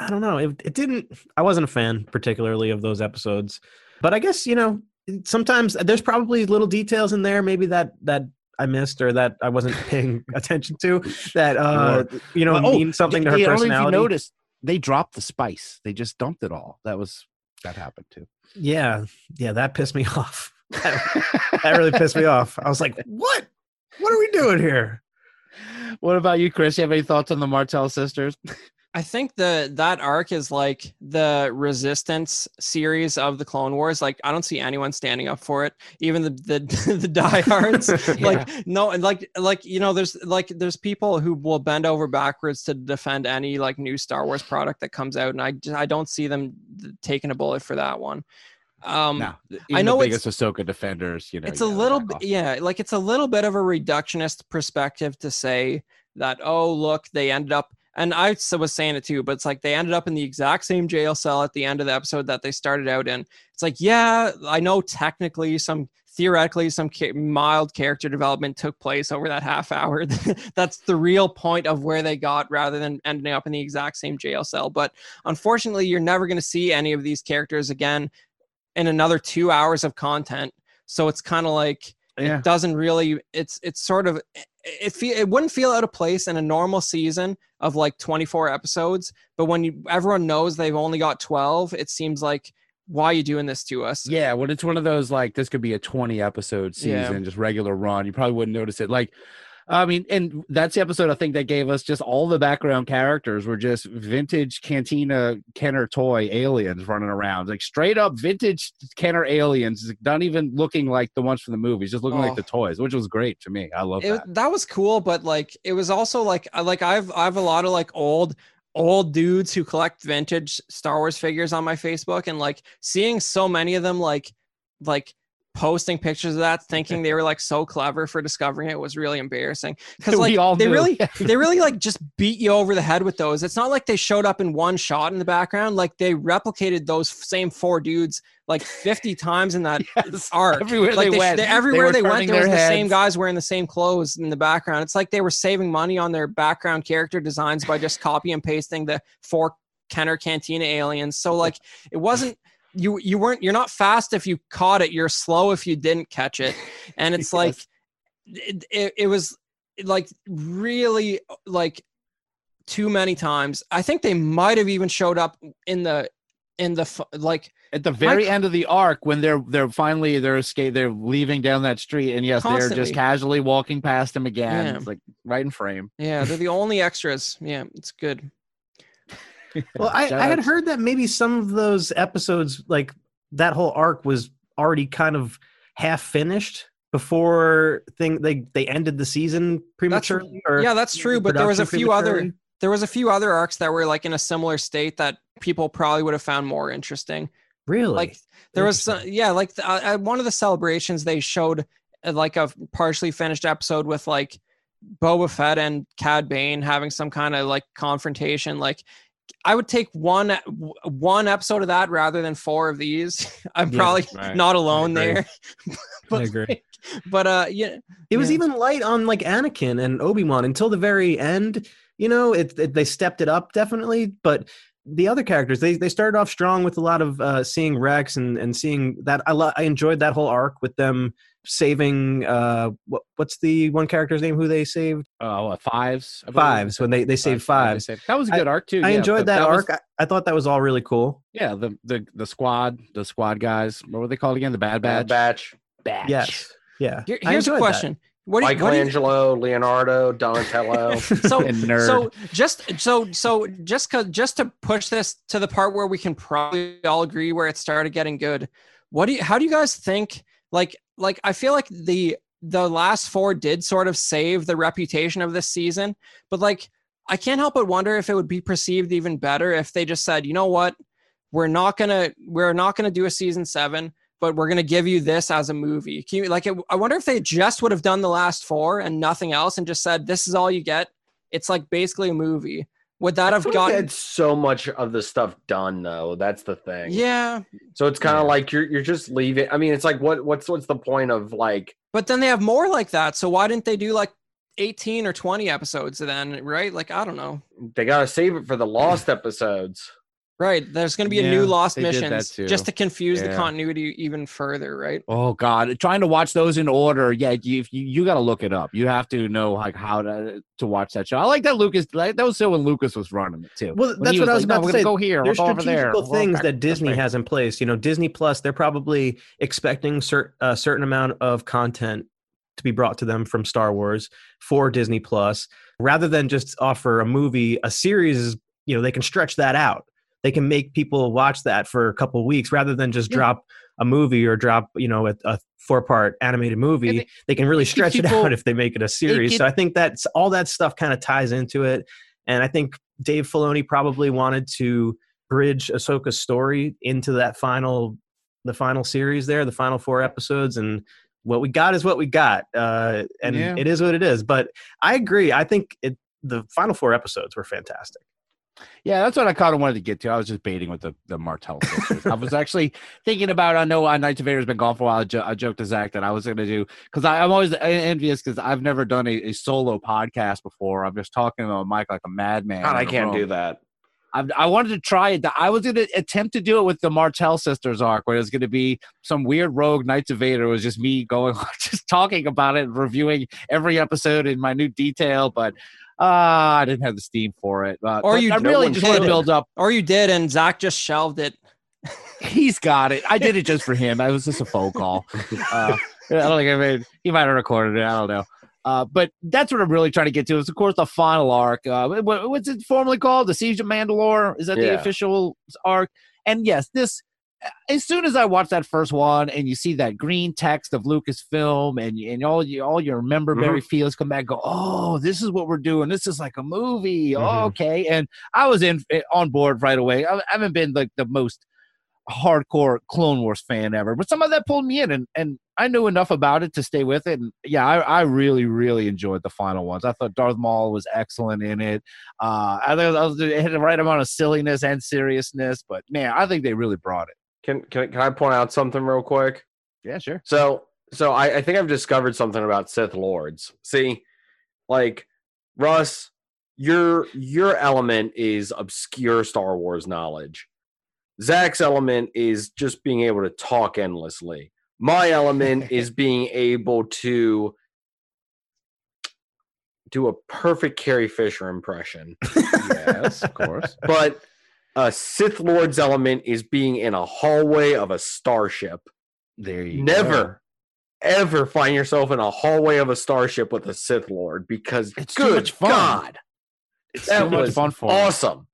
I don't know. It, it didn't. I wasn't a fan particularly of those episodes, but I guess you know sometimes there's probably little details in there maybe that that I missed or that I wasn't [laughs] paying attention to that uh you know Well, oh, mean something to her they- I don't know if you personality. noticed they dropped the spice they just dumped it all that was that happened too Yeah, yeah, that pissed me [laughs] off. that really pissed me [laughs] off. I was like, what? What are we doing here? what about you chris you have any thoughts on the martez sisters I think the that arc is like the resistance series of the Clone Wars. Like I don't see anyone standing up for it, even the the, [laughs] the diehards. [laughs] Like no, and like like you know, there's like there's people who will bend over backwards to defend any like new Star Wars product that comes out, and I just, I don't see them taking a bullet for that one. Um, no I know the it's- Ahsoka defenders you know it's you a little bit yeah like it's a little bit of a reductionist perspective to say that oh look they ended up and I was saying it too but it's like they ended up in the exact same jail cell at the end of the episode that they started out in. It's like yeah i know technically some theoretically some mild character development took place over that half hour. [laughs] That's the real point of where they got rather than ending up in the exact same jail cell. But unfortunately you're never going to see any of these characters again in another two hours of content. So it's kind of like yeah. it doesn't really it's it's sort of it, feel it wouldn't feel out of place in a normal season of like 24 episodes but when you everyone knows they've only got 12 it seems like why are you doing this to us Yeah, when it's one of those like this could be a 20 episode Yeah. season, just regular run, you probably wouldn't notice it. Like, I mean, and that's the episode I think that gave us just all the background characters were just vintage Cantina Kenner toy aliens running around, like straight up vintage Kenner aliens, not even looking like the ones from the movies, just looking Oh. like the toys, which was great to me. I love it, that. that was cool but like it was also like I- like i've i have a lot of like old old dudes who collect vintage star wars figures on my facebook and like seeing so many of them like like posting pictures of that [laughs] thinking they were like so clever for discovering it was really embarrassing because [laughs] like they do. really [laughs] they really like just beat you over the head with those it's not like they showed up in one shot in the background like they replicated those same four dudes like 50 times in that Yes, arc everywhere like they, went, everywhere were they, went, there was the same guys wearing the same clothes in the background. It's like they were saving money on their background character designs by just copy and pasting the four Kenner Cantina aliens. So like it wasn't you you weren't you're not fast if you caught it. You're slow if you didn't catch it. And it's [laughs] like it, it, it was like really like too many times. I think they might have even showed up in the in the like at the very end of the arc when they're they're finally they're escape they're leaving down that street and yes they're just casually walking past him again Yeah. it's like right in frame yeah they're the [laughs] only extras. Yeah, it's good. [laughs] Well, I, I had heard that maybe some of those episodes, like that whole arc, was already kind of half finished before thing they they ended the season prematurely. or yeah, that's true. But there was a few other there was a few other arcs that were like in a similar state that people probably would have found more interesting. Really, Like there was some, yeah, like the, uh, one of the celebrations they showed uh, like a partially finished episode with like Boba Fett and Cad Bane having some kind of like confrontation. Like I would take one one episode of that rather than four of these. [laughs] I'm Yeah, probably right. not alone agree. there. [laughs] but, I agree. But uh, yeah, It was Yeah. even light on like Anakin and Obi Wan until the very end. You know, it, it they stepped it up definitely, but the other characters they they started off strong with a lot of uh, seeing Rex and and seeing that I lo- I enjoyed that whole arc with them saving uh what what's the one character's name who they saved oh what, fives I fives when they they saved fives. they saved- that was a good arc too I yeah, enjoyed but that, was- arc. I, I thought that was all really cool. yeah the, the the squad the squad guys what were they called again the bad Bad batch batch. batch Yes, yeah. here- here's a enjoyed that. question. What do you, what do you, Michelangelo, Leonardo, Donatello. [laughs] [laughs] so And nerd. so just so so just cause just to push this to the part where we can probably all agree where it started getting good what do you how do you guys think like like i feel like the the last four did sort of save the reputation of this season but like i can't help but wonder if it would be perceived even better if they just said you know what we're not gonna we're not gonna do a season seven, but we're gonna give you this as a movie. Can you, like, I wonder if they just would have done the last four and nothing else, and just said this is all you get. It's like basically a movie. Would that have They gotten? had so much of the stuff done though. That's the thing. Yeah, So it's kind of like you're you're just leaving. I mean, it's like what what's what's the point of like but then they have more like that. So why didn't they do like 18 or 20 episodes then? Right? Like I don't know. they gotta save it for the lost episodes. Right. There's going to be a Yeah, new Lost they Missions just to confuse the continuity even further, right? Oh God, trying to watch those in order. Yeah, you you, you got to look it up. You have to know like how to to watch that show. I like that Lucas. Like, that was so when Lucas was running it too. Well, When that's he what I was like, no, about to say. Go here. There's we'll go over there. strategical we'll things that Disney way. has in place. You know, Disney Plus, they're probably expecting cer- a certain amount of content to be brought to them from Star Wars for Disney Plus. Rather than just offer a movie, a series is, you know, they can stretch that out. They can make people watch that for a couple of weeks rather than just Yeah. drop a movie or drop, you know, a, a four part animated movie. It- they can really stretch it out [laughs] if they make it a series. it- so I think that's all that stuff kind of ties into it. And I think Dave Filoni probably wanted to bridge Ahsoka's story into that final, the final series there, the final four episodes, and what we got is what we got, uh, and Yeah. it is what it is. But I agree. I think it, the final four episodes were fantastic. Yeah, that's what I kind of wanted to get to. I was just baiting with the, the Martez sisters. I was actually thinking about. I know uh, Knights of Vader's been gone for a while. I, jo- I joked to Zach that I was going to do because I'm always envious because I've never done a, a solo podcast before. I'm just talking about Mike like a madman. God, I can't room. do that. I, I wanted to try it. I was going to attempt to do it with the Martez sisters arc, where it was going to be some weird rogue Knights of Vader. It was just me going, [laughs] just talking about it, reviewing every episode in minute detail. But uh, I didn't have the steam for it. Uh, Or you- I really just want to build up. Or you did, and Zach just shelved it. He's got it. I did it just for [laughs] him. I was just a phone call. Uh, I don't think I made. He might have recorded it. I don't know. Uh, but that's what I'm really trying to get to. Is of course the final arc. Uh, what, what's it formally called? The Siege of Mandalore. Is that the official arc? And yes, this. As soon as I watch that first one, and you see that green text of Lucasfilm, and and all you all your memberberry feels come back, go, oh, this is what we're doing. This is like a movie. Oh, Mhm. okay, and I was in eh, on board right away. I, I haven't been like the most hardcore Clone Wars fan ever, but some of that pulled me in, and and I knew enough about it to stay with it. And yeah, I, I really really enjoyed the final ones. I thought Darth Maul was excellent in it. Uh, I think I was, it had the right amount of silliness and seriousness, but man, I think they really brought it. Can can can I point out something real quick? Yeah, sure. So so I, I think I've discovered something about Sith Lords. See, like Russ, your your element is obscure Star Wars knowledge. Zach's element is just being able to talk endlessly. My element [laughs] is being able to do a perfect Carrie Fisher impression. [laughs] Yes, of course. But a Sith Lord's element is being in a hallway of a starship. There you Never, ever find yourself in a hallway of a starship with a Sith Lord because It's too good much fun. God, It's that too much was fun for me. awesome.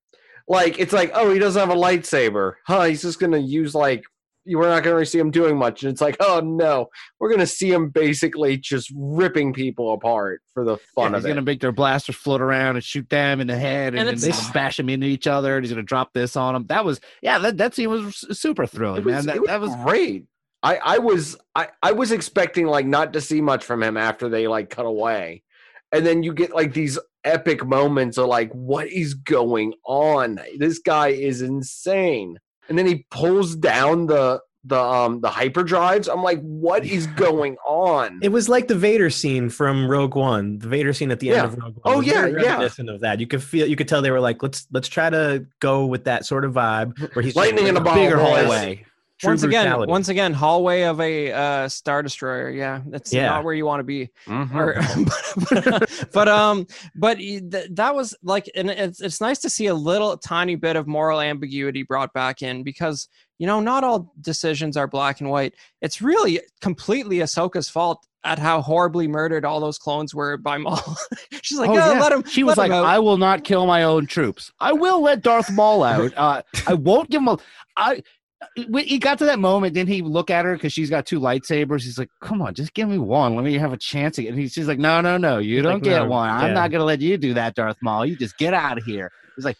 Like it's like, oh, he doesn't have a lightsaber, huh? He's just gonna use like we're not gonna really see him doing much, and it's like, oh no, we're gonna see him basically just ripping people apart for the fun Yeah, fun he's of gonna make their blasters float around and shoot them in the head, and, And then they bash them into each other. And he's gonna drop this on them. That was yeah, that that scene was super thrilling, It was, man. That, it was that was great. I, I was I, I was expecting like not to see much from him after they like cut away. And then you get like these epic moments of like, what is going on? This guy is insane. And then he pulls down the the um the hyperdrives. I'm like, what is [sighs] going on? It was like the Vader scene from Rogue One. The Vader scene at the Yeah. end of Rogue One. Oh, was yeah, yeah. of that. You could feel, you could tell they were like, let's let's try to go with that sort of vibe where he's Lightning in a bigger hallway. True once again, once again, hallway of a uh, star destroyer. Yeah, that's Yeah. not where you want to be. Mhm. Or, but, [laughs] but, but um, but th- that was like, and it's it's nice to see a little tiny bit of moral ambiguity brought back in because you know not all decisions are black and white. It's really completely Ahsoka's fault at how horribly murdered all those clones were by Maul. [laughs] She's like, Oh, "Yeah, yeah. let him. She was let like, out." I will not kill my own troops. I will let Darth Maul out. [laughs] Uh, I won't give him a. I. He got to that moment, then he look at her because she's got two lightsabers. He's like, "Come on, just give me one. Let me have a chance." And he's she's like, "No, no, no, you He's don't like, get "No, one. I'm not gonna let you do that, Darth Maul. You just get out of here." He's like,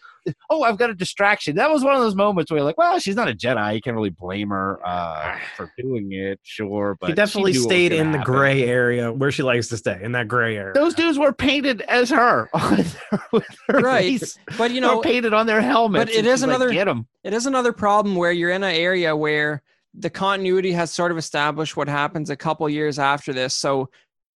oh, I've got a distraction. That was one of those moments where you're like, well, she's not a Jedi. You can't really blame her uh, [sighs] for doing it, sure. But She definitely knew what was stayed gonna in the happen. gray area where she likes to stay, in that gray area. Those dudes were painted as her, [laughs] with her, Right. face. But you They were know, painted on their helmets. it and is she's like, another- get 'em. it is another problem where you're in an area where the continuity has sort of established what happens a couple years after this. So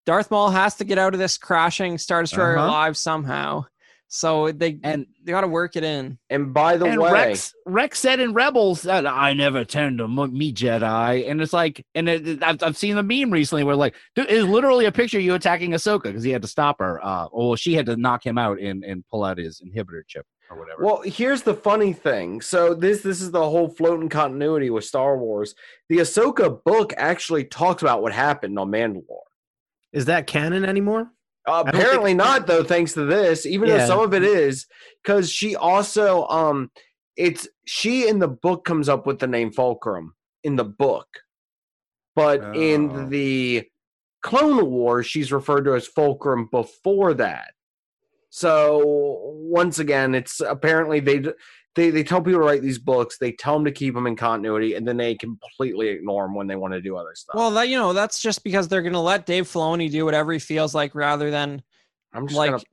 Darth Maul has to get out of this crashing Star Destroyer Uh-huh. alive somehow. So they And they got to work it in. And by the and way, Rex Rex said in Rebels that I never turned to m- me Jedi, and it's like, and it, it- I've, I've seen the meme recently where like dude, it's literally a picture of you attacking Ahsoka because he had to stop her. Uh, well, she had to knock him out and and pull out his inhibitor chip or whatever. Well, here's the funny thing. So this this is the whole floating continuity with Star Wars. The Ahsoka book actually talks about what happened on Mandalore. Is that canon anymore? Uh, don't think- apparently not, though. Thanks to this, even though some of it is, because she also um, it's she in the book comes up with the name Fulcrum in the book, but Oh. in the Clone Wars, she's referred to as Fulcrum before that. So once again, it's apparently they they they tell people to write these books. They tell them to keep them in continuity, and then they completely ignore them when they want to do other stuff. Well, that you know, that's just because they're going to let Dave Filoni do whatever he feels like rather than I'm just like gonna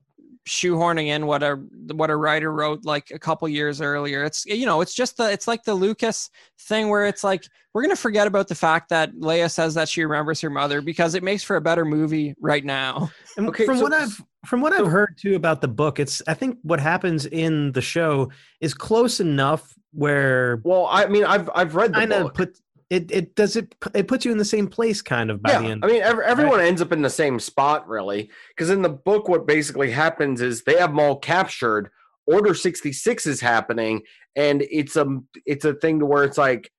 shoehorning in what a what a writer wrote like a couple years earlier. It's you know, it's just the it's like the Lucas thing where it's like we're gonna forget about the fact that Leia says that she remembers her mother because it makes for a better movie right now. [laughs] And Okay, from so- what I've from what I've oh. heard too about the book, it's I think what happens in the show is close enough where Well, I mean, I've I've read the kind of book. put it it does it it puts you in the same place kind of by yeah, the end. I mean, ev- everyone ends up in the same spot, really, because in the book, what basically happens is they have them all captured. Order sixty six is happening, and it's a it's a thing to where it's like,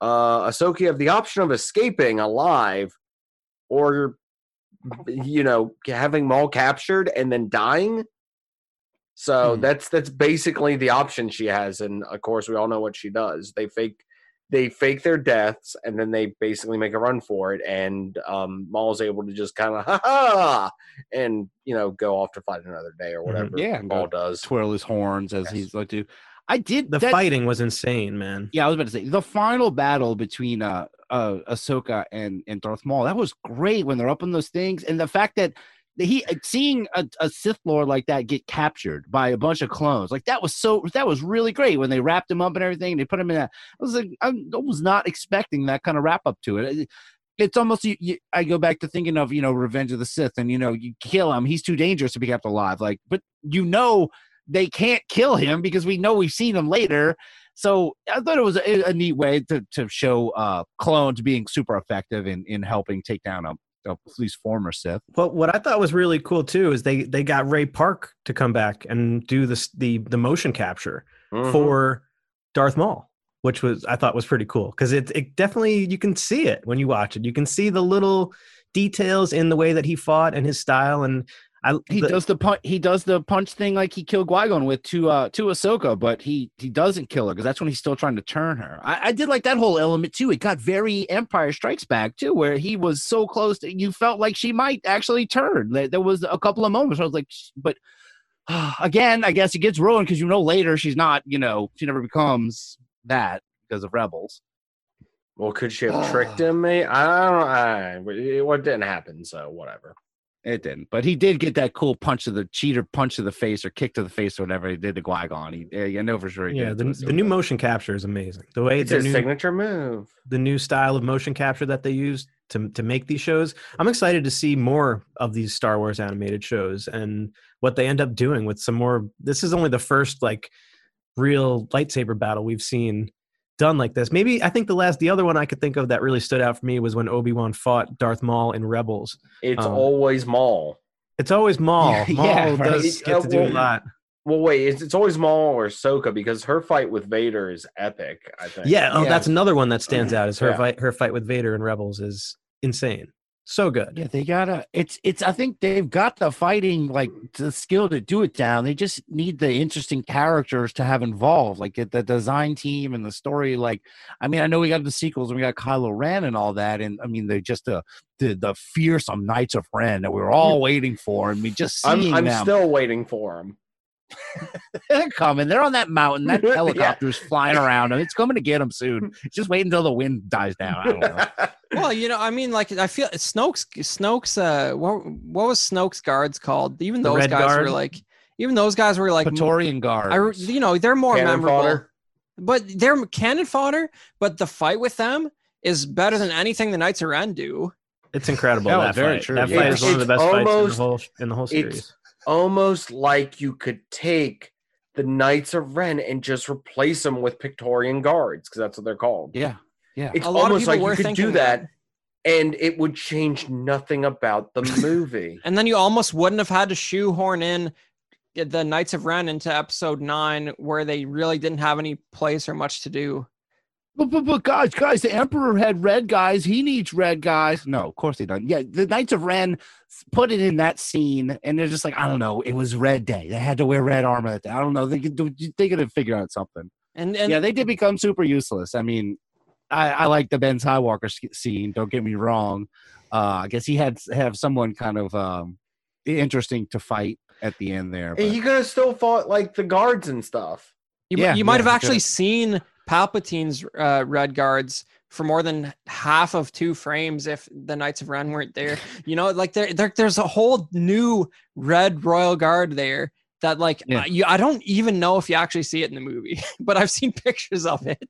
uh, Ahsoka have the option of escaping alive, or you know having them all captured and then dying. So Hmm. that's that's basically the option she has, and of course we all know what she does. They fake they fake their deaths and then they basically make a run for it and um Maul's able to just kind of ha ha and you know go off to fight another day or Mhm. whatever Yeah, Maul does. twirl his horns as Yes. he's like to. I did the that- fighting was insane, man. Yeah, I was about to say the final battle between uh uh Ahsoka and and Darth Maul. That was great when they're up on those things, and the fact that that he uh, seeing a, a Sith Lord like that get captured by a bunch of clones, like that was so that was really great when they wrapped him up and everything. And they put him in that. I was like, I was not expecting that kind of wrap up to it. It- It's almost you, you, I go back to thinking of you know Revenge of the Sith, and you know you kill him, he's too dangerous to be kept alive. Like, but you know they can't kill him because we know we've seen him later. So I thought it was a, a neat way to, to show uh, clones being super effective in, in helping take down a at least former Sith. Well, what I thought was really cool too is they they got Ray Park to come back and do this the the motion capture Mhm. for Darth Maul, which was I thought was pretty cool because it it definitely you can see it when you watch it. You can see the little details in the way that he fought and his style and I He the- does the punch. He does the punch thing like he killed Qui Gon with to uh to Ahsoka, but he he doesn't kill her because that's when he's still trying to turn her. I, I did like that whole element too. It got very Empire Strikes Back too, where he was so close that you felt like she might actually turn. There, there was a couple of moments where I was like, "Sh-" but [sighs] again, I guess it gets ruined because you know later she's not. You know, she never becomes that because of Rebels. well could she have [sighs] tricked him mate? I don't I, it, what didn't happen so whatever It didn't, but he did get that cool punch to the cheater punch to the face or kick to the face or whatever he did to Qui Gon. He, yeah, I know for sure. He yeah did the, the new motion capture is amazing. The way it's the his new, signature move the new style of motion capture that they use to to make these shows. I'm excited to see more of these Star Wars animated shows and what they end up doing with some more. This is only the first like real lightsaber battle we've seen done like this. Maybe I think the last the other one I could think of that really stood out for me was when Obi-Wan fought Darth Maul in Rebels. it's Um, always Maul It's always Maul. [laughs] Yeah, Maul yeah, right. does get to do a well, lot. well wait it's, it's always Maul or Ahsoka because her fight with Vader is epic I think Yeah, oh, Yeah. that's another one that stands [clears throat] out. Is her Yeah. fight her fight with Vader in Rebels is insane. So good. Yeah, they gotta. It's it's. I think they've got the fighting like the skill to do it down. They just need the interesting characters to have involved, like the design team and the story. Like, I mean, I know we got the sequels and we got Kylo Ren and all that, and I mean, they're just the the, the fearsome Knights of Ren that we were all waiting for, and we just I'm, I'm them. still waiting for him They're coming. They're on that mountain. That [laughs] Yeah. helicopter's flying around them. It's coming to get them soon. [laughs] Just wait until the wind dies down. I don't know. [laughs] Well, you know, I mean, like I feel Snoke's Snoke's uh what what was Snoke's guards called? Even The those Red guys Guard? were like even those guys were like Praetorian guard. I you know, they're more Cannon memorable. fodder? But they're cannon fodder, but the fight with them is better than anything the Knights of Ren do. It's incredible. That that very fight. true, That yeah. fight is one of the It's best fights in the whole in the whole series. It's almost like you could take the Knights of Ren and just replace them with Praetorian guards because that's what they're called. yeah. Yeah. It's A lot of almost like you could thinking do that, and it would change nothing about the [laughs] movie. And then you almost wouldn't have had to shoehorn in the Knights of Ren into episode nine, where they really didn't have any place or much to do. But, but, but guys, guys, the Emperor had red guys. He needs red guys. No, of course they don't. Yeah, the Knights of Ren put it in that scene, and they're just like, I don't know. It was Red Day. They had to wear red armor. That day. I don't know. They could. They could have figured out something. And and yeah, they did become super useless. I mean, I, I like the Ben Skywalker s- scene. Don't get me wrong. Uh, I guess he had have someone kind of um, interesting to fight at the end there. and but- he could have still fought like the guards and stuff. You, Yeah, you might yeah, have actually could've. seen Palpatine's uh, red guards for more than half of two frames if the Knights of Ren weren't there. [laughs] You know, like there, there there's a whole new red royal guard there that like Yeah. uh, you, I don't even know if you actually see it in the movie, [laughs] but I've seen [laughs] pictures of it.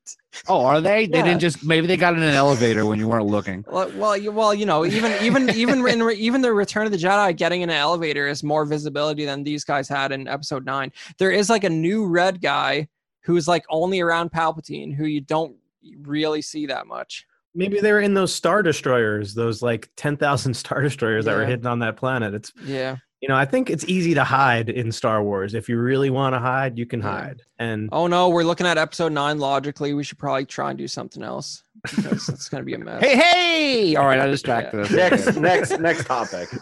oh, are they? They didn't just maybe they got in an elevator when you weren't looking. Well, well, you, well, you know, even even even in even the Return of the Jedi, getting in an elevator is more visibility than these guys had in Episode Nine. There is like a new red guy who's like only around Palpatine, who you don't really see that much. Maybe they were in those star destroyers, those like ten thousand [laughs] star destroyers that were hidden on that planet. It's Yeah. you know I think it's easy to hide in Star Wars. If you really want to hide, you can Yeah. hide. And Oh no, we're looking at Episode Nine. Logically, we should probably try and do something else because it's gonna be a mess. Hey, hey! [laughs] All right, I distracted us. Next, next, next topic. [laughs]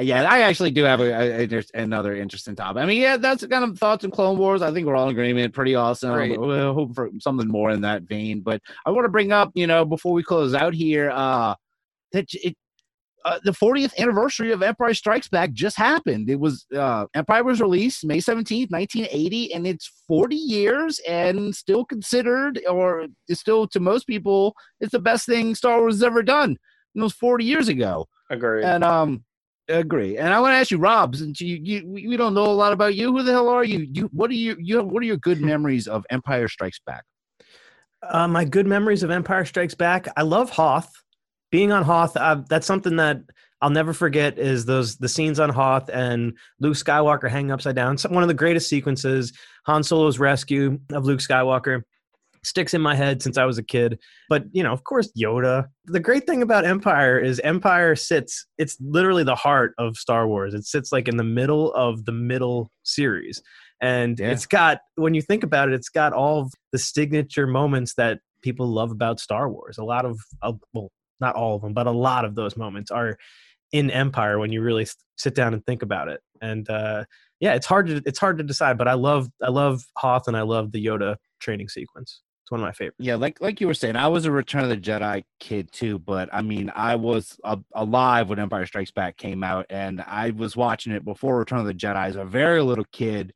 Yeah, I actually do have a, a- a- another interesting topic. I mean, yeah, that's kind of thoughts on Clone Wars. I think we're all in agreement. Pretty awesome. Great. We'll hope for something more in that vein. But I want to bring up, you know, before we close out here, uh, that it, uh, the 40th anniversary of Empire Strikes Back just happened. It was uh, Empire was released May 17th, 1980, and it's 40 years and still considered, or is still to most people, it's the best thing Star Wars has ever done. And it was 40 years ago. Agreed. And um, agree. And I want to ask you, Rob, since you, you we don't know a lot about you. Who the hell are you? You what are you? You what are your good [laughs] memories of Empire Strikes Back? uh, my good memories of Empire Strikes Back. I love Hoth. Being on Hoth, uh, that's something that I'll never forget. Is those the scenes on Hoth and Luke Skywalker hanging upside down? Some, one of the greatest sequences. Han Solo's rescue of Luke Skywalker sticks in my head since I was a kid. But you know, of course, Yoda. The great thing about Empire is Empire sits. It's literally the heart of Star Wars. It sits like in the middle of the middle series. And Yeah. it's got, when you think about it, it's got all the signature moments that people love about Star Wars. A lot of, uh, well, not all of them, but a lot of those moments are in Empire when you really sit down and think about it. And uh, yeah, it's hard to it's hard to decide. But I love I love Hoth and I love the Yoda training sequence. It's one of my favorites. Yeah, like like you were saying, I was a Return of the Jedi kid too, but I mean, I was alive when Empire Strikes Back came out, and I was watching it before Return of the Jedi as a very little kid,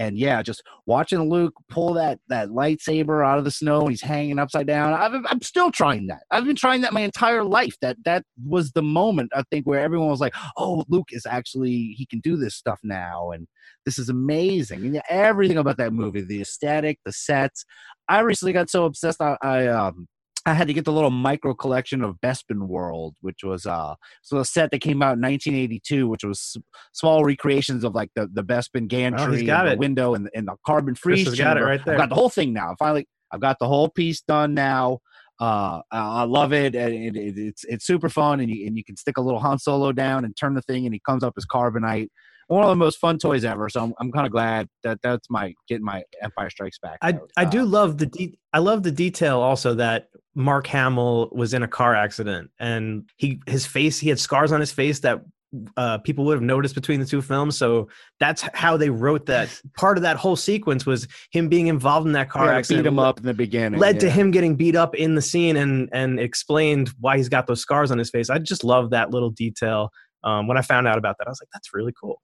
and yeah, just watching Luke pull that that lightsaber out of the snow, he's hanging upside down. I've, I'm still trying that. I've been trying that my entire life. That that was the moment I think where everyone was like, "Oh, Luke is actually he can do this stuff now," and this is amazing. And everything about that movie, the aesthetic, the sets. I recently got so obsessed. I, I um I had to get the little micro collection of Bespin World, which was uh so a set that came out in 1982, which was small recreations of like the the Bespin gantry, got and the window, and, and the carbon freeze. got it right I've there. got the whole thing now. Finally, I've got the whole piece done now. Uh, I love it. and it, it, it's it's super fun, and you and you can stick a little Han Solo down and turn the thing, and he comes up as carbonite. One of the most fun toys ever. So I'm, I'm kind of glad that that's my getting my Empire Strikes Back. I, out. I do love the de- I love the detail also that Mark Hamill was in a car accident and he his face he had scars on his face that uh, people would have noticed between the two films. So that's how they wrote that. [laughs] Part of that whole sequence was him being involved in that car yeah, accident. beat him up in the beginning. Led to him getting beat up in the scene and and explained why he's got those scars on his face. I just love that little detail. Um, when I found out about that, I was like, "That's really cool."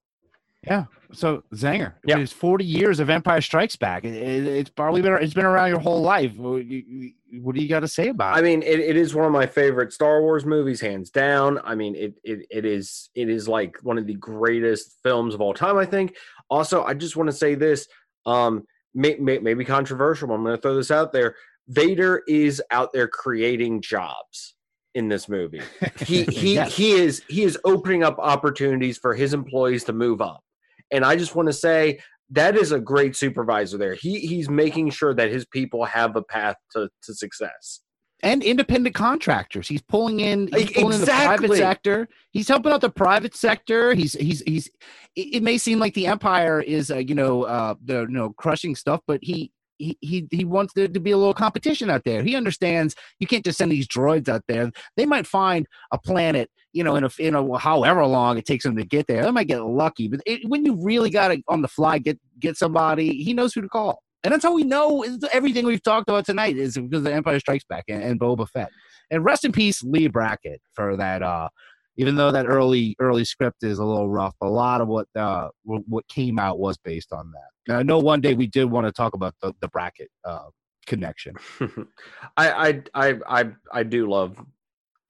So Zanger, Yeah. it's 40 years of Empire Strikes Back. It, it- it's probably been it's been around your whole life. What, you- what do you got to say about it? I mean, it, it is one of my favorite Star Wars movies, hands down. I mean, it, it it is it is like one of the greatest films of all time. I think. Also, I just want to say this, um, may, may, maybe controversial. But I'm going to throw this out there. Vader is out there creating jobs in this movie. He he [laughs] Yes. he is he is opening up opportunities for his employees to move up. And I just want to say that is a great supervisor there. He he's making sure that his people have a path to, to success. and independent contractors. He's pulling in, he's pulling in the private sector. He's helping out the private sector. He's he's he's. It, it may seem like the empire is, uh, you know, uh, the you know crushing stuff, but he. He, he, he wants there to be a little competition out there. He understands you can't just send these droids out there. They might find a planet, you know, in a in a however long it takes them to get there. They might get lucky, but it, when you really got to on the fly get get somebody, he knows who to call. And that's how we know everything we've talked about tonight is because the Empire Strikes Back and, and Boba Fett. And rest in peace, Leigh Brackett, for that. Uh, even though that early early script is a little rough, a lot of what uh, what came out was based on that. I know one day we did want to talk about the, the Brackett uh, connection. [laughs] I, I I I I do love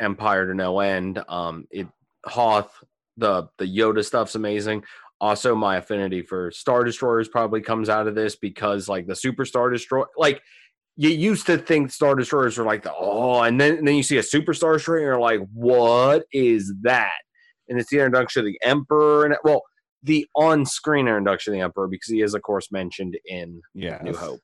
Empire to no end. Um, it Hoth the the Yoda stuff's amazing. Also, my affinity for Star Destroyers probably comes out of this because like the Super Star Destroyer, like you used to think Star Destroyers were like the oh, and then and then you see a Super Star Destroyer, and you're like, what is that? And it's the introduction of the Emperor, and well, the on-screen introduction of the Emperor because he is of course mentioned in Yeah, New Hope.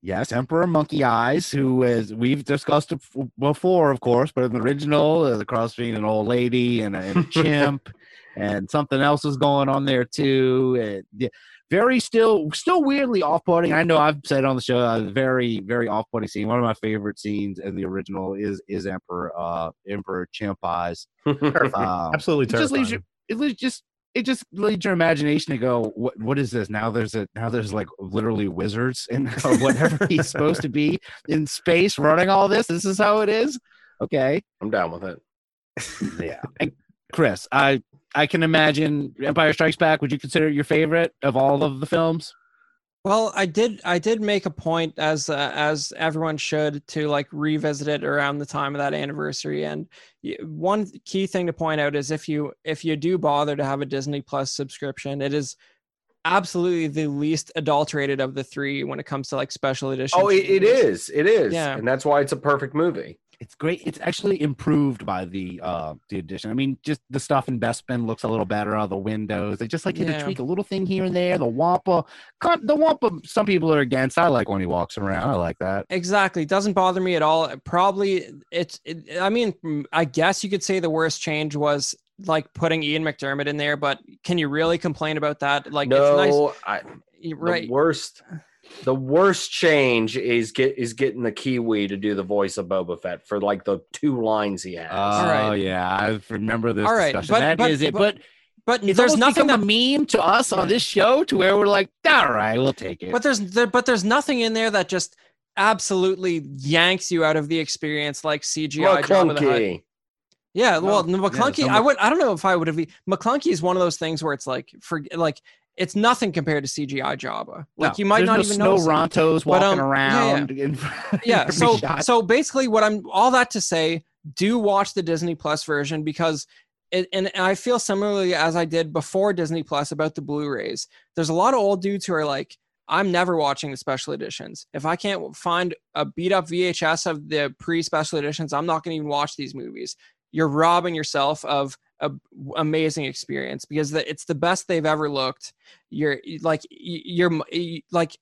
Yes, Emperor Monkey Eyes, who is we've discussed before, of course, but in the original, uh, the cross between an old lady and a, and a [laughs] chimp, and something else is going on there too. And, yeah, very still, still weirdly off-putting. I know I've said on the show, uh, very, very off-putting scene. One of my favorite scenes in the original is is Emperor uh, Emperor Chimp Eyes. Um, Absolutely it just leaves you. It leaves just. It just leads your imagination to go, what what is this? Now there's a now there's like literally wizards and [laughs] or whatever he's supposed to be in space running all this. This is how it is. Okay. I'm down with it. Yeah. And Chris, I I can imagine Empire Strikes Back. Would you consider it your favorite of all of the films? Well, I did. I did make a point, as uh, as everyone should, to like revisit it around the time of that anniversary. And one key thing to point out is if you if you do bother to have a Disney Plus subscription, it is absolutely the least adulterated of the three when it comes to like special edition. Oh, it, it changes. is. It is. Yeah. And that's why it's a perfect movie. It's great. It's actually improved by the uh the addition. I mean, just the stuff in Best Bespin looks a little better on the windows. They just like had Yeah. to tweak a little thing here and there. The Wampa, con- the Wampa. Some people are against. I like when he walks around. I like that. Exactly. Doesn't bother me at all. Probably it's it, I mean, mm, I guess you could say the worst change was like putting Ian McDiarmid in there, but can you really complain about that? Like it's nice no, I, y- the worst. The worst change is get is getting the Kiwi to do the voice of Boba Fett for like the two lines he has. Oh right. yeah, I remember this All right, discussion. but- That but- is it. but- But, But there's nothing become that a meme to us on this show, to where we're like, all right, we'll take it. but there's there, but there's nothing in there that just absolutely yanks you out of the experience like CGI Jabba. Maclunkey. Yeah, well, No, no, Maclunkey. some I would. I don't know if I would have. Maclunkey is one of those things where it's like, for like, it's nothing compared to CGI Jabba. Like No, you might not no even snow notice rontos But, walking um, yeah, yeah. around. front of yeah so shot. so basically what i'm all that to say do watch the disney plus version because it, and i feel similarly as i did before disney plus about the blu-rays there's a lot of old dudes who are like i'm never watching the special editions if i can't find a beat up vhs of the pre special editions i'm not going to even watch these movies you're robbing yourself of a amazing experience because the, it's the best they've ever looked you're like you're like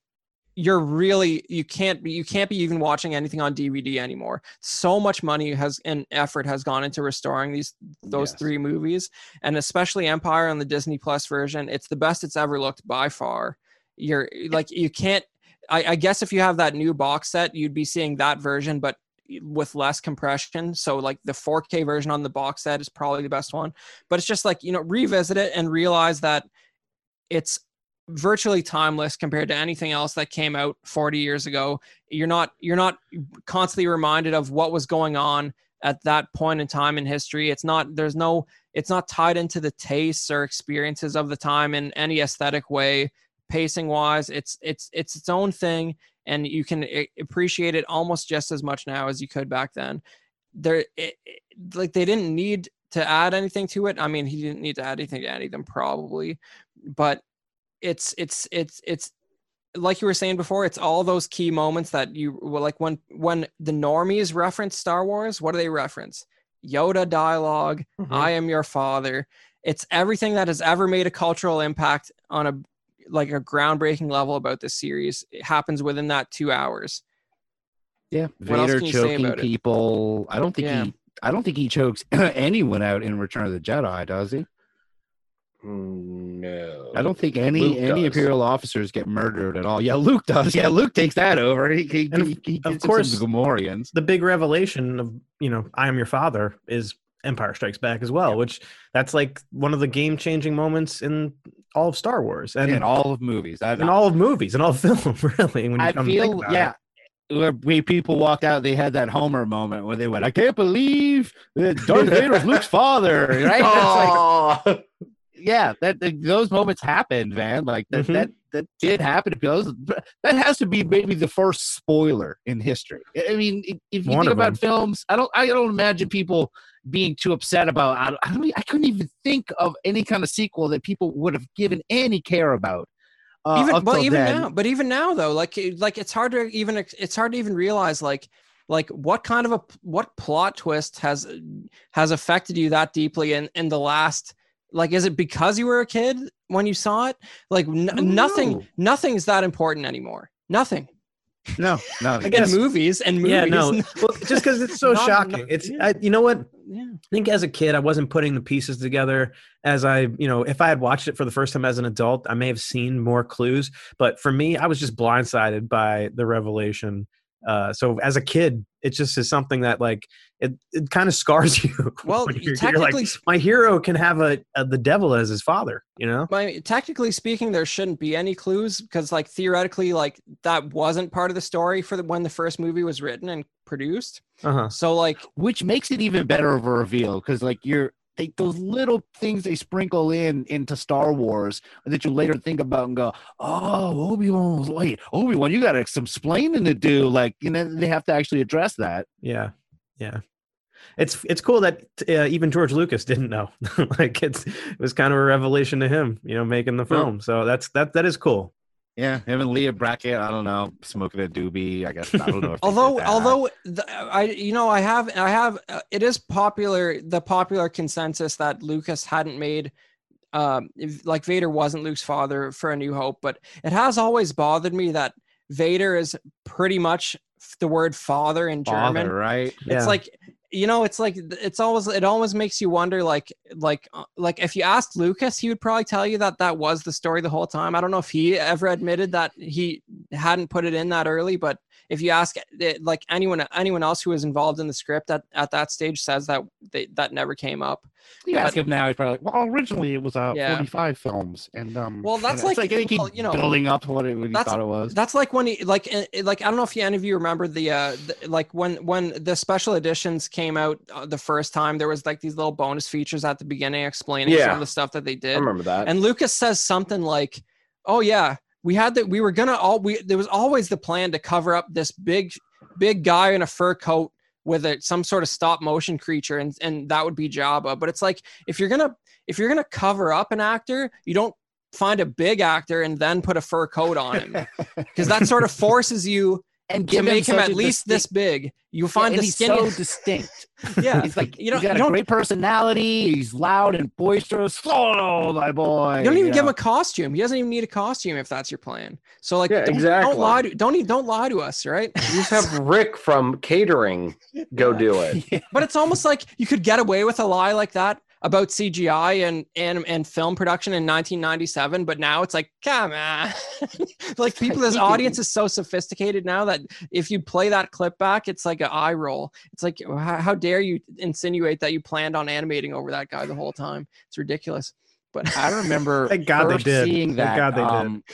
you're really you can't be you can't be even watching anything on DVD anymore. So much money has and effort has gone into restoring these those Yes. three movies, and especially Empire on the Disney Plus version. It's the best it's ever looked by far. You're like you can't. I, I guess if you have that new box set, you'd be seeing that version, but with less compression. So like the 4K version on the box set is probably the best one. But it's just like you know revisit it and realize that it's virtually timeless compared to anything else that came out 40 years ago you're not you're not constantly reminded of what was going on at that point in time in history. It's not there's no it's not tied into the tastes or experiences of the time in any aesthetic way, pacing wise. It's it's it's its own thing, and you can appreciate it almost just as much now as you could back then. There, it, it- like they didn't need to add anything to it. I mean, he didn't need to add anything to any of them probably, but it's it's it's it's like you were saying before, it's all those key moments that you well, like when when the normies reference Star Wars, what do they reference? Yoda dialog mm-hmm. I am your father. It's everything that has ever made a cultural impact on a like a groundbreaking level about this series. It happens within that two hours. Yeah, What Vader can you say choking about it? people. I don't think Yeah. he. I don't think he chokes [clears throat] anyone out in Return of the Jedi, does he? Mm, No. I don't think any Luke any does. Imperial officers get murdered at all. Yeah, Luke does. Yeah, Luke takes that over. He, he, he, he of gets him course- some Gamorreans. the big revelation of you know I am your father is Empire Strikes Back as well, which that's like one of the game changing moments in all of Star Wars and in all of movies. I, in all of movies and all of [laughs] film, really. When you I come feel yeah. it. Where we people walked out, they had that Homer moment where they went, "I can't believe that Darth [laughs] Vader's Luke's father." Right? Like, yeah, that, that- those moments happened, man. Like that Mhm. that that did happen to people. That has to be maybe the first spoiler in history. I mean, if- you One think about them. films, I don't I don't imagine people being too upset about. I, don't, I, don't, I couldn't even think of any kind of sequel that people would have given any care about. Uh, even well, even then. now, but even now though, like like it's hard to even it's hard to even realize like like what kind of a what plot twist has has affected you that deeply in in the last like is it because you were a kid when you saw it like n- don't nothing know. nothing's that important anymore nothing No, no. I guess- in movies and movies Yeah, no. [laughs] Well, just because it's so Not- shocking. not- it's yeah. I, you know what yeah I think as a kid, I wasn't putting the pieces together as I, you know, if I had watched it for the first time as an adult, I may have seen more clues. But for me, I was just blindsided by the revelation. Uh, so as a kid, it just is something that like it, it kind of scars [laughs] you. Well, you're, you're technically like, my hero can have a, a the devil as his father. You know? My, technically speaking, there shouldn't be any clues because, like, theoretically, like that wasn't part of the story for the, when the first movie was written and produced. Uh huh. So, like, which makes it even better of a reveal because like you're they, those little things they sprinkle in into Star Wars that you later think about and go, oh, Obi Wan was wait, Obi Wan, you got some explaining to do. Like you know, they have to actually address that. Yeah, yeah. It's it's cool that uh, even George Lucas didn't know. [laughs] like it's it was kind of a revelation to him, you know, making the film. So that's that that is cool. Yeah, him and Leah Brackett, I don't know, smoking a doobie. I guess I don't know. If although although the, I you know I have I have uh, it is popular the popular consensus that Lucas hadn't made um if, like Vader wasn't Luke's father for A New Hope, but it has always bothered me that Vader is pretty much the word father in father, German. right? Yeah. It's like you know, it's like it's always it always makes you wonder like like uh, like if you asked Lucas, he would probably tell you that that was the story the whole time. I don't know if he ever admitted that he hadn't put it in that early, but if you ask like anyone anyone else who was involved in the script at, at that stage says that they, that never came up. You ask him now, he's probably like, well, originally it was uh, Yeah. 45 films, and um. Well, that's like- they keep well, you know, building up what, it, what he thought it was. That's like when he like uh, like I don't know if any of you remember the uh the, like when when the special editions came out uh, the first time there was like these little bonus features at the beginning explaining some of the stuff that they did. I remember that. And Lucas says something like, "Oh yeah, we had that. We were gonna all. We there was always the plan to cover up this big, big guy in a fur coat with a, some sort of stop motion creature, and and that would be Jabba. But it's like if you're gonna if you're gonna cover up an actor, you don't find a big actor and then put a fur coat on him [laughs] because that sort of forces you and to make him such at a least this big. You find and the he's so [laughs] distinct. yeah, He's like you don't- he's got you a don't- great personality. He's loud and boisterous. [laughs] Oh, my boy! You don't even give him a costume. He doesn't even need a costume if that's your plan. So like, Yeah, don't, exactly. don't lie to don't don't lie to us, right? You just have Rick from catering go [laughs] do it. But it's almost like you could get away with a lie like that about CGI and and and film production in 1997, but now it's like, come on, [laughs] like people, this audience [laughs] is so sophisticated now that if you play that clip back, it's like an eye roll. It's like, how, how dare you insinuate that you planned on animating over that guy the whole time? It's ridiculous. But I remember [laughs] Thank God they did. seeing Thank that. God they did. um,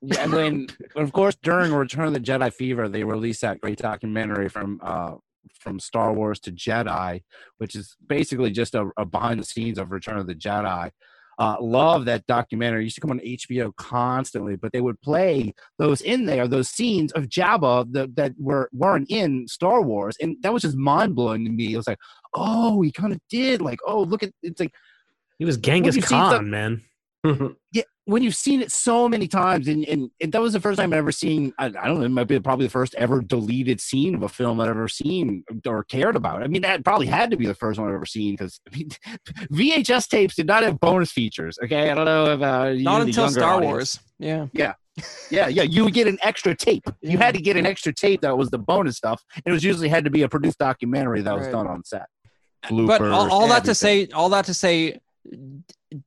Yeah, when of course during Return of the Jedi Fever, they released that great documentary from uh, from Star Wars to Jedi, which is basically just a, a behind the scenes of Return of the Jedi. Uh, love that documentary. It used to come on HBO constantly, but they would play those in there, those scenes of Jabba that, that were weren't in Star Wars, and that was just mind blowing to me. It was like, oh, he kind of did. Like, oh, look at it's like He was Genghis Khan, the- man. yeah, when you've seen it so many times, and, and, and that was the first time I've ever seen. I, I don't know, it might be probably the first ever deleted scene of a film I've ever seen or cared about. I mean, that probably had to be the first one I've ever seen because I mean, [laughs] VHS tapes did not have bonus features. Okay, I don't know if uh, you, Not until Star audience- Wars. Yeah. Yeah, yeah, yeah. you would get an extra tape. You had to get an extra tape that was the bonus stuff. It was usually had to be a produced documentary that was Right. done on set. but all, all that to say all that to say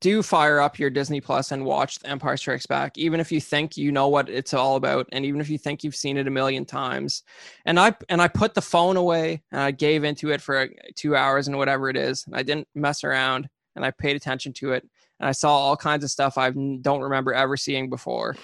do fire up your disney plus and watch the empire strikes back even if you think you know what it's all about and even if you think you've seen it a million times and i and i put the phone away and i gave into it for uh, two hours and whatever it is and i didn't mess around and i paid attention to it and i saw all kinds of stuff i don't remember ever seeing before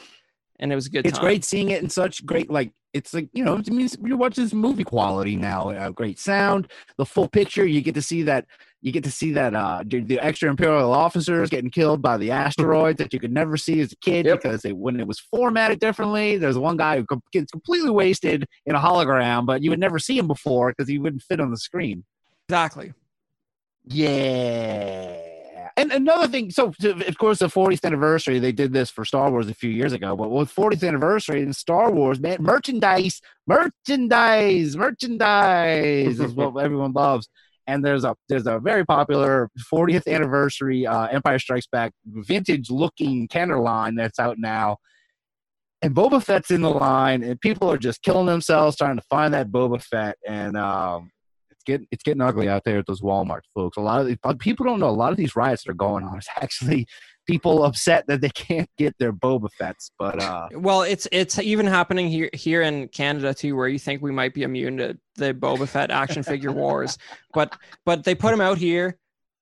and it was a good it's time. great seeing it in such great like it's like you know it means you watch this movie quality now uh, great sound the full picture you get to see that you get to see that uh the, the extra imperial officers getting killed by the [laughs] asteroids that you could never see as a kid Yep. because they, when it was formatted differently there's one guy who gets completely wasted in a hologram but you would never see him before because he wouldn't fit on the screen exactly yeah. And another thing, so to- of course, the 40th anniversary, they did this for Star Wars a few years ago. But with 40th anniversary in Star Wars, man, merchandise, merchandise, merchandise is what everyone loves. And there's a there's a very popular 40th anniversary uh, Empire Strikes Back vintage looking Kenner line that's out now. And Boba Fett's in the line, and people are just killing themselves trying to find that Boba Fett. And um, it's getting it's getting ugly out there at those Walmart folks. A lot of these, people don't know a lot of these riots that are going on. It's [laughs] actually people upset that they can't get their Boba Fett's. But uh, Well, it's it's even happening here here in Canada too, where you think we might be immune to the Boba Fett action figure wars, [laughs] but but they put them out here.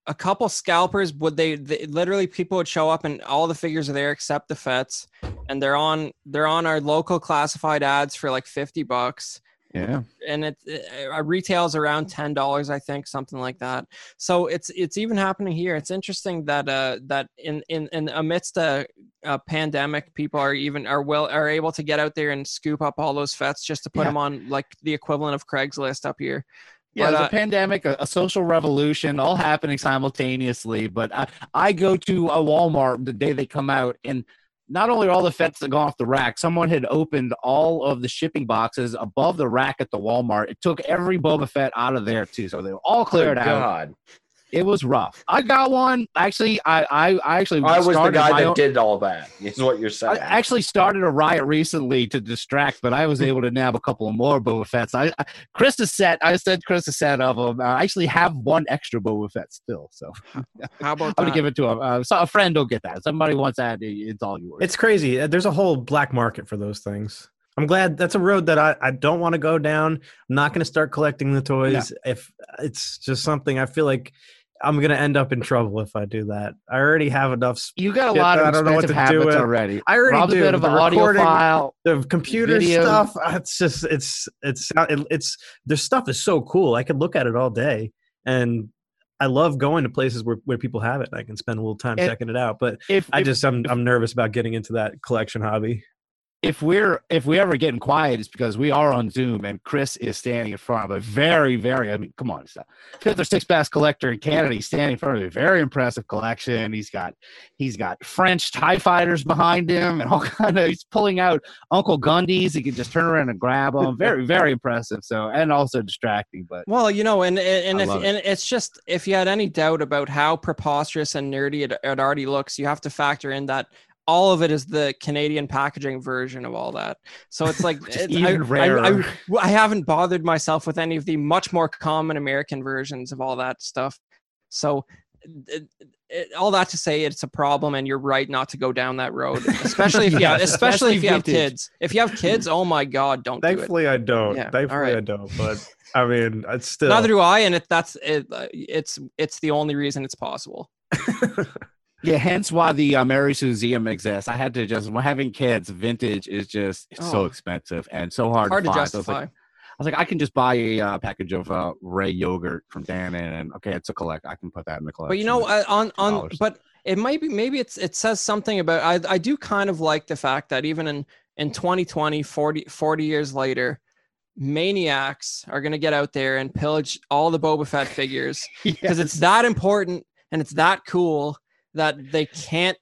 A couple scalpers would they, they literally people would show up and all the figures are there except the Fets, and they're on they're on our local classified ads for like fifty bucks yeah, and it, it uh, retails around ten dollars, I think, something like that. So it's it's even happening here. It's interesting that uh that in in, in amidst a, a pandemic, people are even are will are able to get out there and scoop up all those fets just to put Yeah. them on like the equivalent of Craigslist up here. yeah. But, uh, a pandemic, a, a social revolution, all happening simultaneously. But I, I go to a Walmart the day they come out, and not only all the Fets that go off the rack, someone had opened all of the shipping boxes above the rack at the Walmart. It took every Boba Fett out of there too, so they were all cleared out. God. It was rough. I got one. Actually, I I, I actually I was the guy that own- did all that. Is what you're saying. I actually started a riot recently to distract, but I was able to nab a couple of more Boba Fett's. I, I Chris is set. I said Chris is set of them. I actually have one extra Boba Fett still, so How about [laughs] I'm gonna give it to him. Uh, so a friend will get that. Somebody wants that. It's all yours. It's crazy. Uh, There's a whole black market for those things. I'm glad that's a road that I, I don't want to go down. I'm not going to start collecting the toys. If it's just something I feel like I'm going to end up in trouble if I do that. I already have enough. you got a lot of I don't know what to do habits with. already. I already Rob's do. a bit of The an audio file. The computer video. stuff. It's just it's it's it- it's their stuff is so cool. I could look at it all day, and I love going to places where, where people have it. I can spend a little time And- checking it out. But If I if- just I'm I'm nervous about getting into that collection hobby. If we're if we ever getting quiet, it's because we are on Zoom and Chris is standing in front of a very very I mean come on, it's fifth or sixth best collector in Canada. He's standing in front of a very impressive collection. He's got he's got French Tie fighters behind him and all [laughs] kind of he's pulling out Uncle Gundy's. He can just turn around and grab them. Very very impressive. So and also distracting, but Well, you know, and and, and if it. and it's just if you had any doubt about how preposterous and nerdy it, it already looks, you have to factor in that all of it is the Canadian packaging version of all that. So it's like [laughs] it's, even I, rarer. I, I, I haven't bothered myself with any of the much more common American versions of all that stuff. So. It, it, all that to say, it's a problem, and you're right not to go down that road, [laughs] especially if you have, especially if you have kids. If you have kids, oh my god, don't do it. Thankfully, I don't. Yeah, Thankfully, right. I don't. But I mean, it's still. Neither do I, and it, that's it. uh, It's it's the only reason it's possible. [laughs] yeah, hence why the uh, Mary's Museum exists. I had to just having kids, vintage is just it's so Oh. expensive and so hard, Hard to find. So it's justify. like, was like, I can just buy a uh, package of uh, Rey yogurt from Dan, and okay, it's a collect. I can put that in the collection. But you know, uh, on on $2. but it might be maybe it's it says something about I I do kind of like the fact that even in in 2020 40 40 years later maniacs are going to get out there and pillage all the Boba Fett figures [laughs] because it's that important and it's that cool that they can't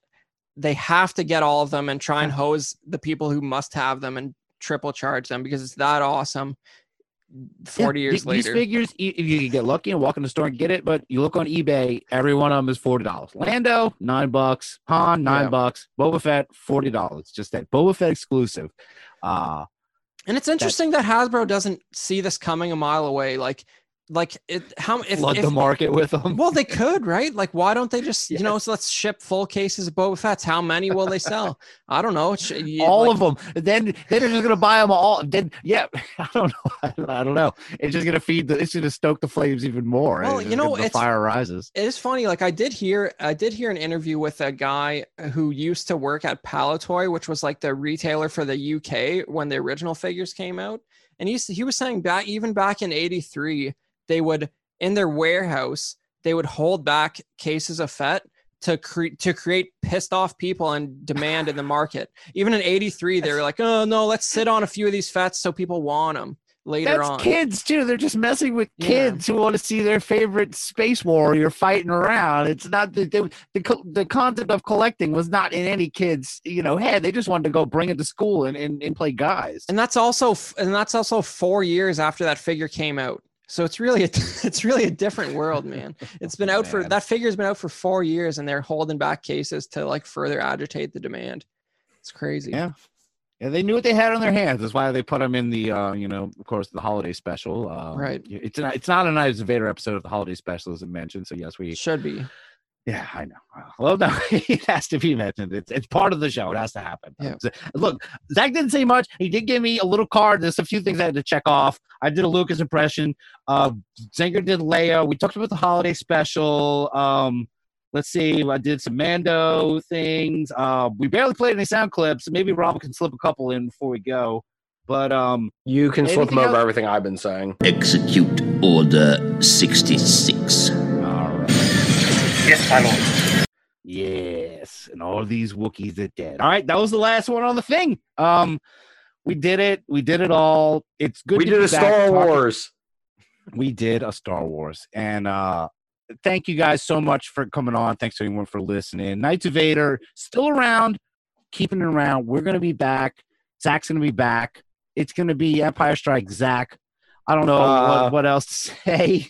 they have to get all of them and try and hose the people who must have them and triple charge them because it's that awesome 40 Yeah, years th- These later figures, e- if you get lucky and walk in the store and get it, but you look on eBay, every one of them is forty dollars. Lando, nine bucks. Han, nine Yeah. bucks. Boba Fett, forty dollars. Just that Boba Fett exclusive. Uh And it's interesting that Hasbro doesn't see this coming a mile away. Like, like it. How if, flood if the market with them. well, they could, right? Like, why don't they just, you know, so let's ship full cases of Boba Fett's. How many will they sell? I don't know. You- all like, of them. Then then they're just gonna buy them all. Then yeah, [laughs] I don't know. I don't know. It's just gonna feed the. It's gonna stoke the flames even more. Well, you know, the it's- fire rises. It is funny. Like I did hear, I did hear an interview with a guy who used to work at Palitoy, which was like the retailer for the UK when the original figures came out. And he's, he was saying back, even back in '83, they would in their warehouse they would hold back cases of Fett to create to create pissed off people and demand in the market. [laughs] Even in '83, they were like, "Oh no, let's sit on a few of these Fets so people want them later on. That's on." kids too. They're just messing with Yeah. kids who want to see their favorite space warrior fighting around. It's not the the, the the concept of collecting was not in any kid's you know head. They just wanted to go bring it to school and, and, and play guys. and that's also and that's also four years after that figure came out so it's really a, [laughs] it's really a different world man [laughs] it's been out for that figure's been out for four years and they're holding back cases to like further agitate the demand it's crazy Yeah. Yeah, they knew what they had on their hands. That's why they put them in the, uh, you know, of course, the holiday special. Um, Right. It's not. It's not a Knights of Vader episode of the holiday special, as I mentioned. So yes, we. should be Yeah, I know. Well, no, [laughs] it has to be mentioned. It's it's part of the show. It has to happen. Yeah. Look, Zach didn't say much. He did give me a little card. There's a few things I had to check off. I did a Lucas impression. Uh, Zinger did Leia. We talked about the holiday special. Um, let's see. I did some Mando things. Uh, we barely played any sound clips. Maybe Rob can slip a couple in before we go. But um, You can slip them over else? everything I've been saying. Execute Order 66. All right. Yes, my lord. Yes, and all these Wookiees are dead. All right, that was the last one on the thing. Um, we did it. We did it all. It's good. we to did be a back Star talking- Wars. We did a Star Wars, and uh, thank you guys so much for coming on. Thanks to everyone for listening. Knights of Vader still around, keeping it around. We're gonna be back. Zach's gonna be back. It's gonna be Empire Strike Zach. I don't know Uh, what, what else to [laughs] say.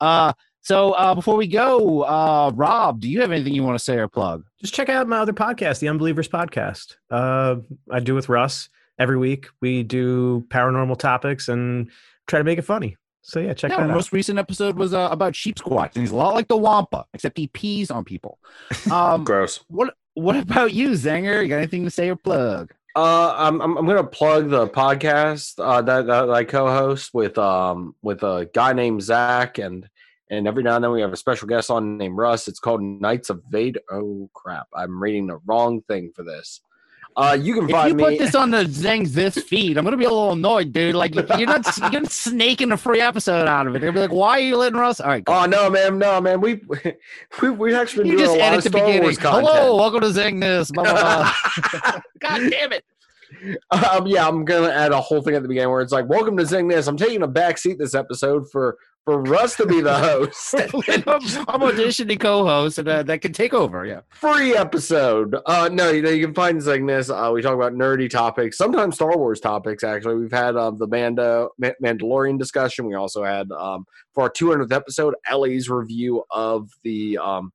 uh, so uh, before we go, uh, Rob, do you have anything you want to say or plug? just check out my other podcast, the Unbelievers Podcast. Uh, I do with Russ every week. We do paranormal topics and try to make it funny. So yeah, check Yeah, that out. most recent episode was uh, about Sheepsquatch, and he's a lot like the Wampa, except he pees on people. [laughs] Um, Gross. what What about you, Zanger? You got anything to say or plug? Uh, I'm I'm, I'm gonna plug the podcast uh, that, that I co-host with um with a guy named Zach and and every now and then we have a special guest on named Russ. It's called Knights of Vade. Oh crap! I'm reading the wrong thing for this. Uh, you can If find you me. put this on the Zang's this feed, I'm gonna be a little annoyed, dude. Like you're not you're not snaking a free episode out of it. They'll be like, "Why are you letting Russ?" All right, go. Oh no, man, no, man. We [laughs] we we actually been you doing just a lot of the Star beginning. Wars content. Hello, welcome to Zang this. Blah, blah, blah. [laughs] God damn it! um, yeah, I'm gonna add a whole thing at the beginning where it's like, "Welcome to Zing This." I'm taking a back seat this episode for for Russ to be the host. I'm, I'm auditioning co-host, and uh, that can take over. Yeah. Free episode. Uh, no, you know you can find Zing This. Uh, we talk about nerdy topics, sometimes Star Wars topics. Actually, we've had um, the Mando Ma- Mandalorian discussion. We also had um, for our 200th episode, Ellie's review of the um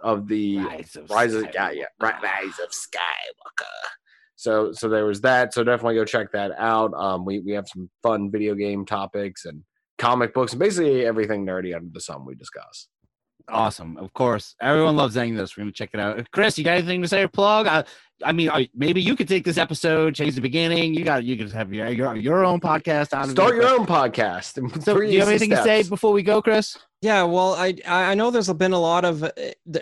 of the Rise of Rise of yeah, yeah, Rise of Skywalker. So so there was that. So definitely go check that out. Um, we we have some fun video game topics and comic books and basically everything nerdy under the sun we discuss. Awesome. Of course. Everyone loves Zang this. We're going to check it out. Chris, you got anything to say or plug? I, I mean, I, maybe you could take this episode, change the beginning. You got, you could have your, your, your own podcast out Start it. your own podcast. So, do you have easy anything to say before we go, Chris? Yeah, well, I I I know there's been a lot of uh,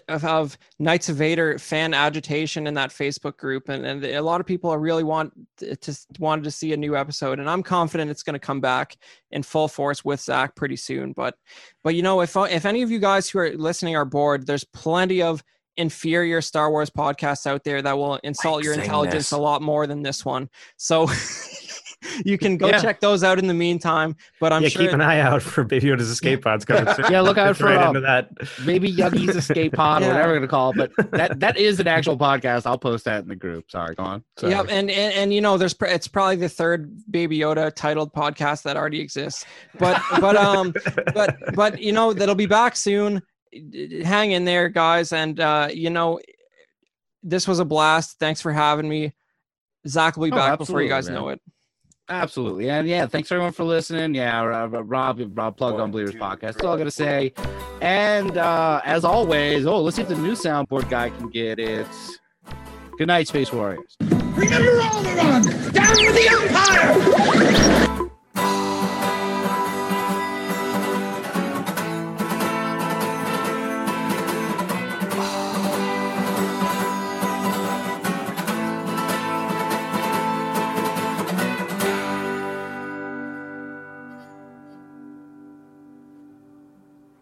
of, of Knights of Vader fan agitation in that Facebook group, and, and a lot of people are really want t- just wanted to see a new episode, and I'm confident it's going to come back in full force with Zach pretty soon. But, but you know, if if any of you guys who are listening are bored, there's plenty of inferior Star Wars podcasts out there that will insult Like your intelligence this. a lot more than this one. So. [laughs] you can go Yeah. check those out in the meantime, but I'm yeah, sure keep an eye out for Baby Yoda's escape pods coming [laughs] soon. Yeah, look out for, right uh, into that. Maybe Yuggy's escape pod or [laughs] whatever we're gonna call it. But that that is an actual podcast. I'll post that in the group. Sorry, go on. Sorry. Yep, and, and and you know, there's pr- it's probably the third Baby Yoda titled podcast that already exists, but but um, but but you know that'll be back soon hang in there, guys. And, uh, you know, this was a blast. Thanks for having me. Zach will be oh, back before you guys man. know it. Absolutely. And yeah, thanks everyone for listening. Yeah, Rob, Rob, Plug Unbelievers two, podcast. That's all I got to say. And uh, as always, oh, let's see if the new soundboard guy can get it. Good night, Space Warriors. Remember Alderaan! Down with the Empire!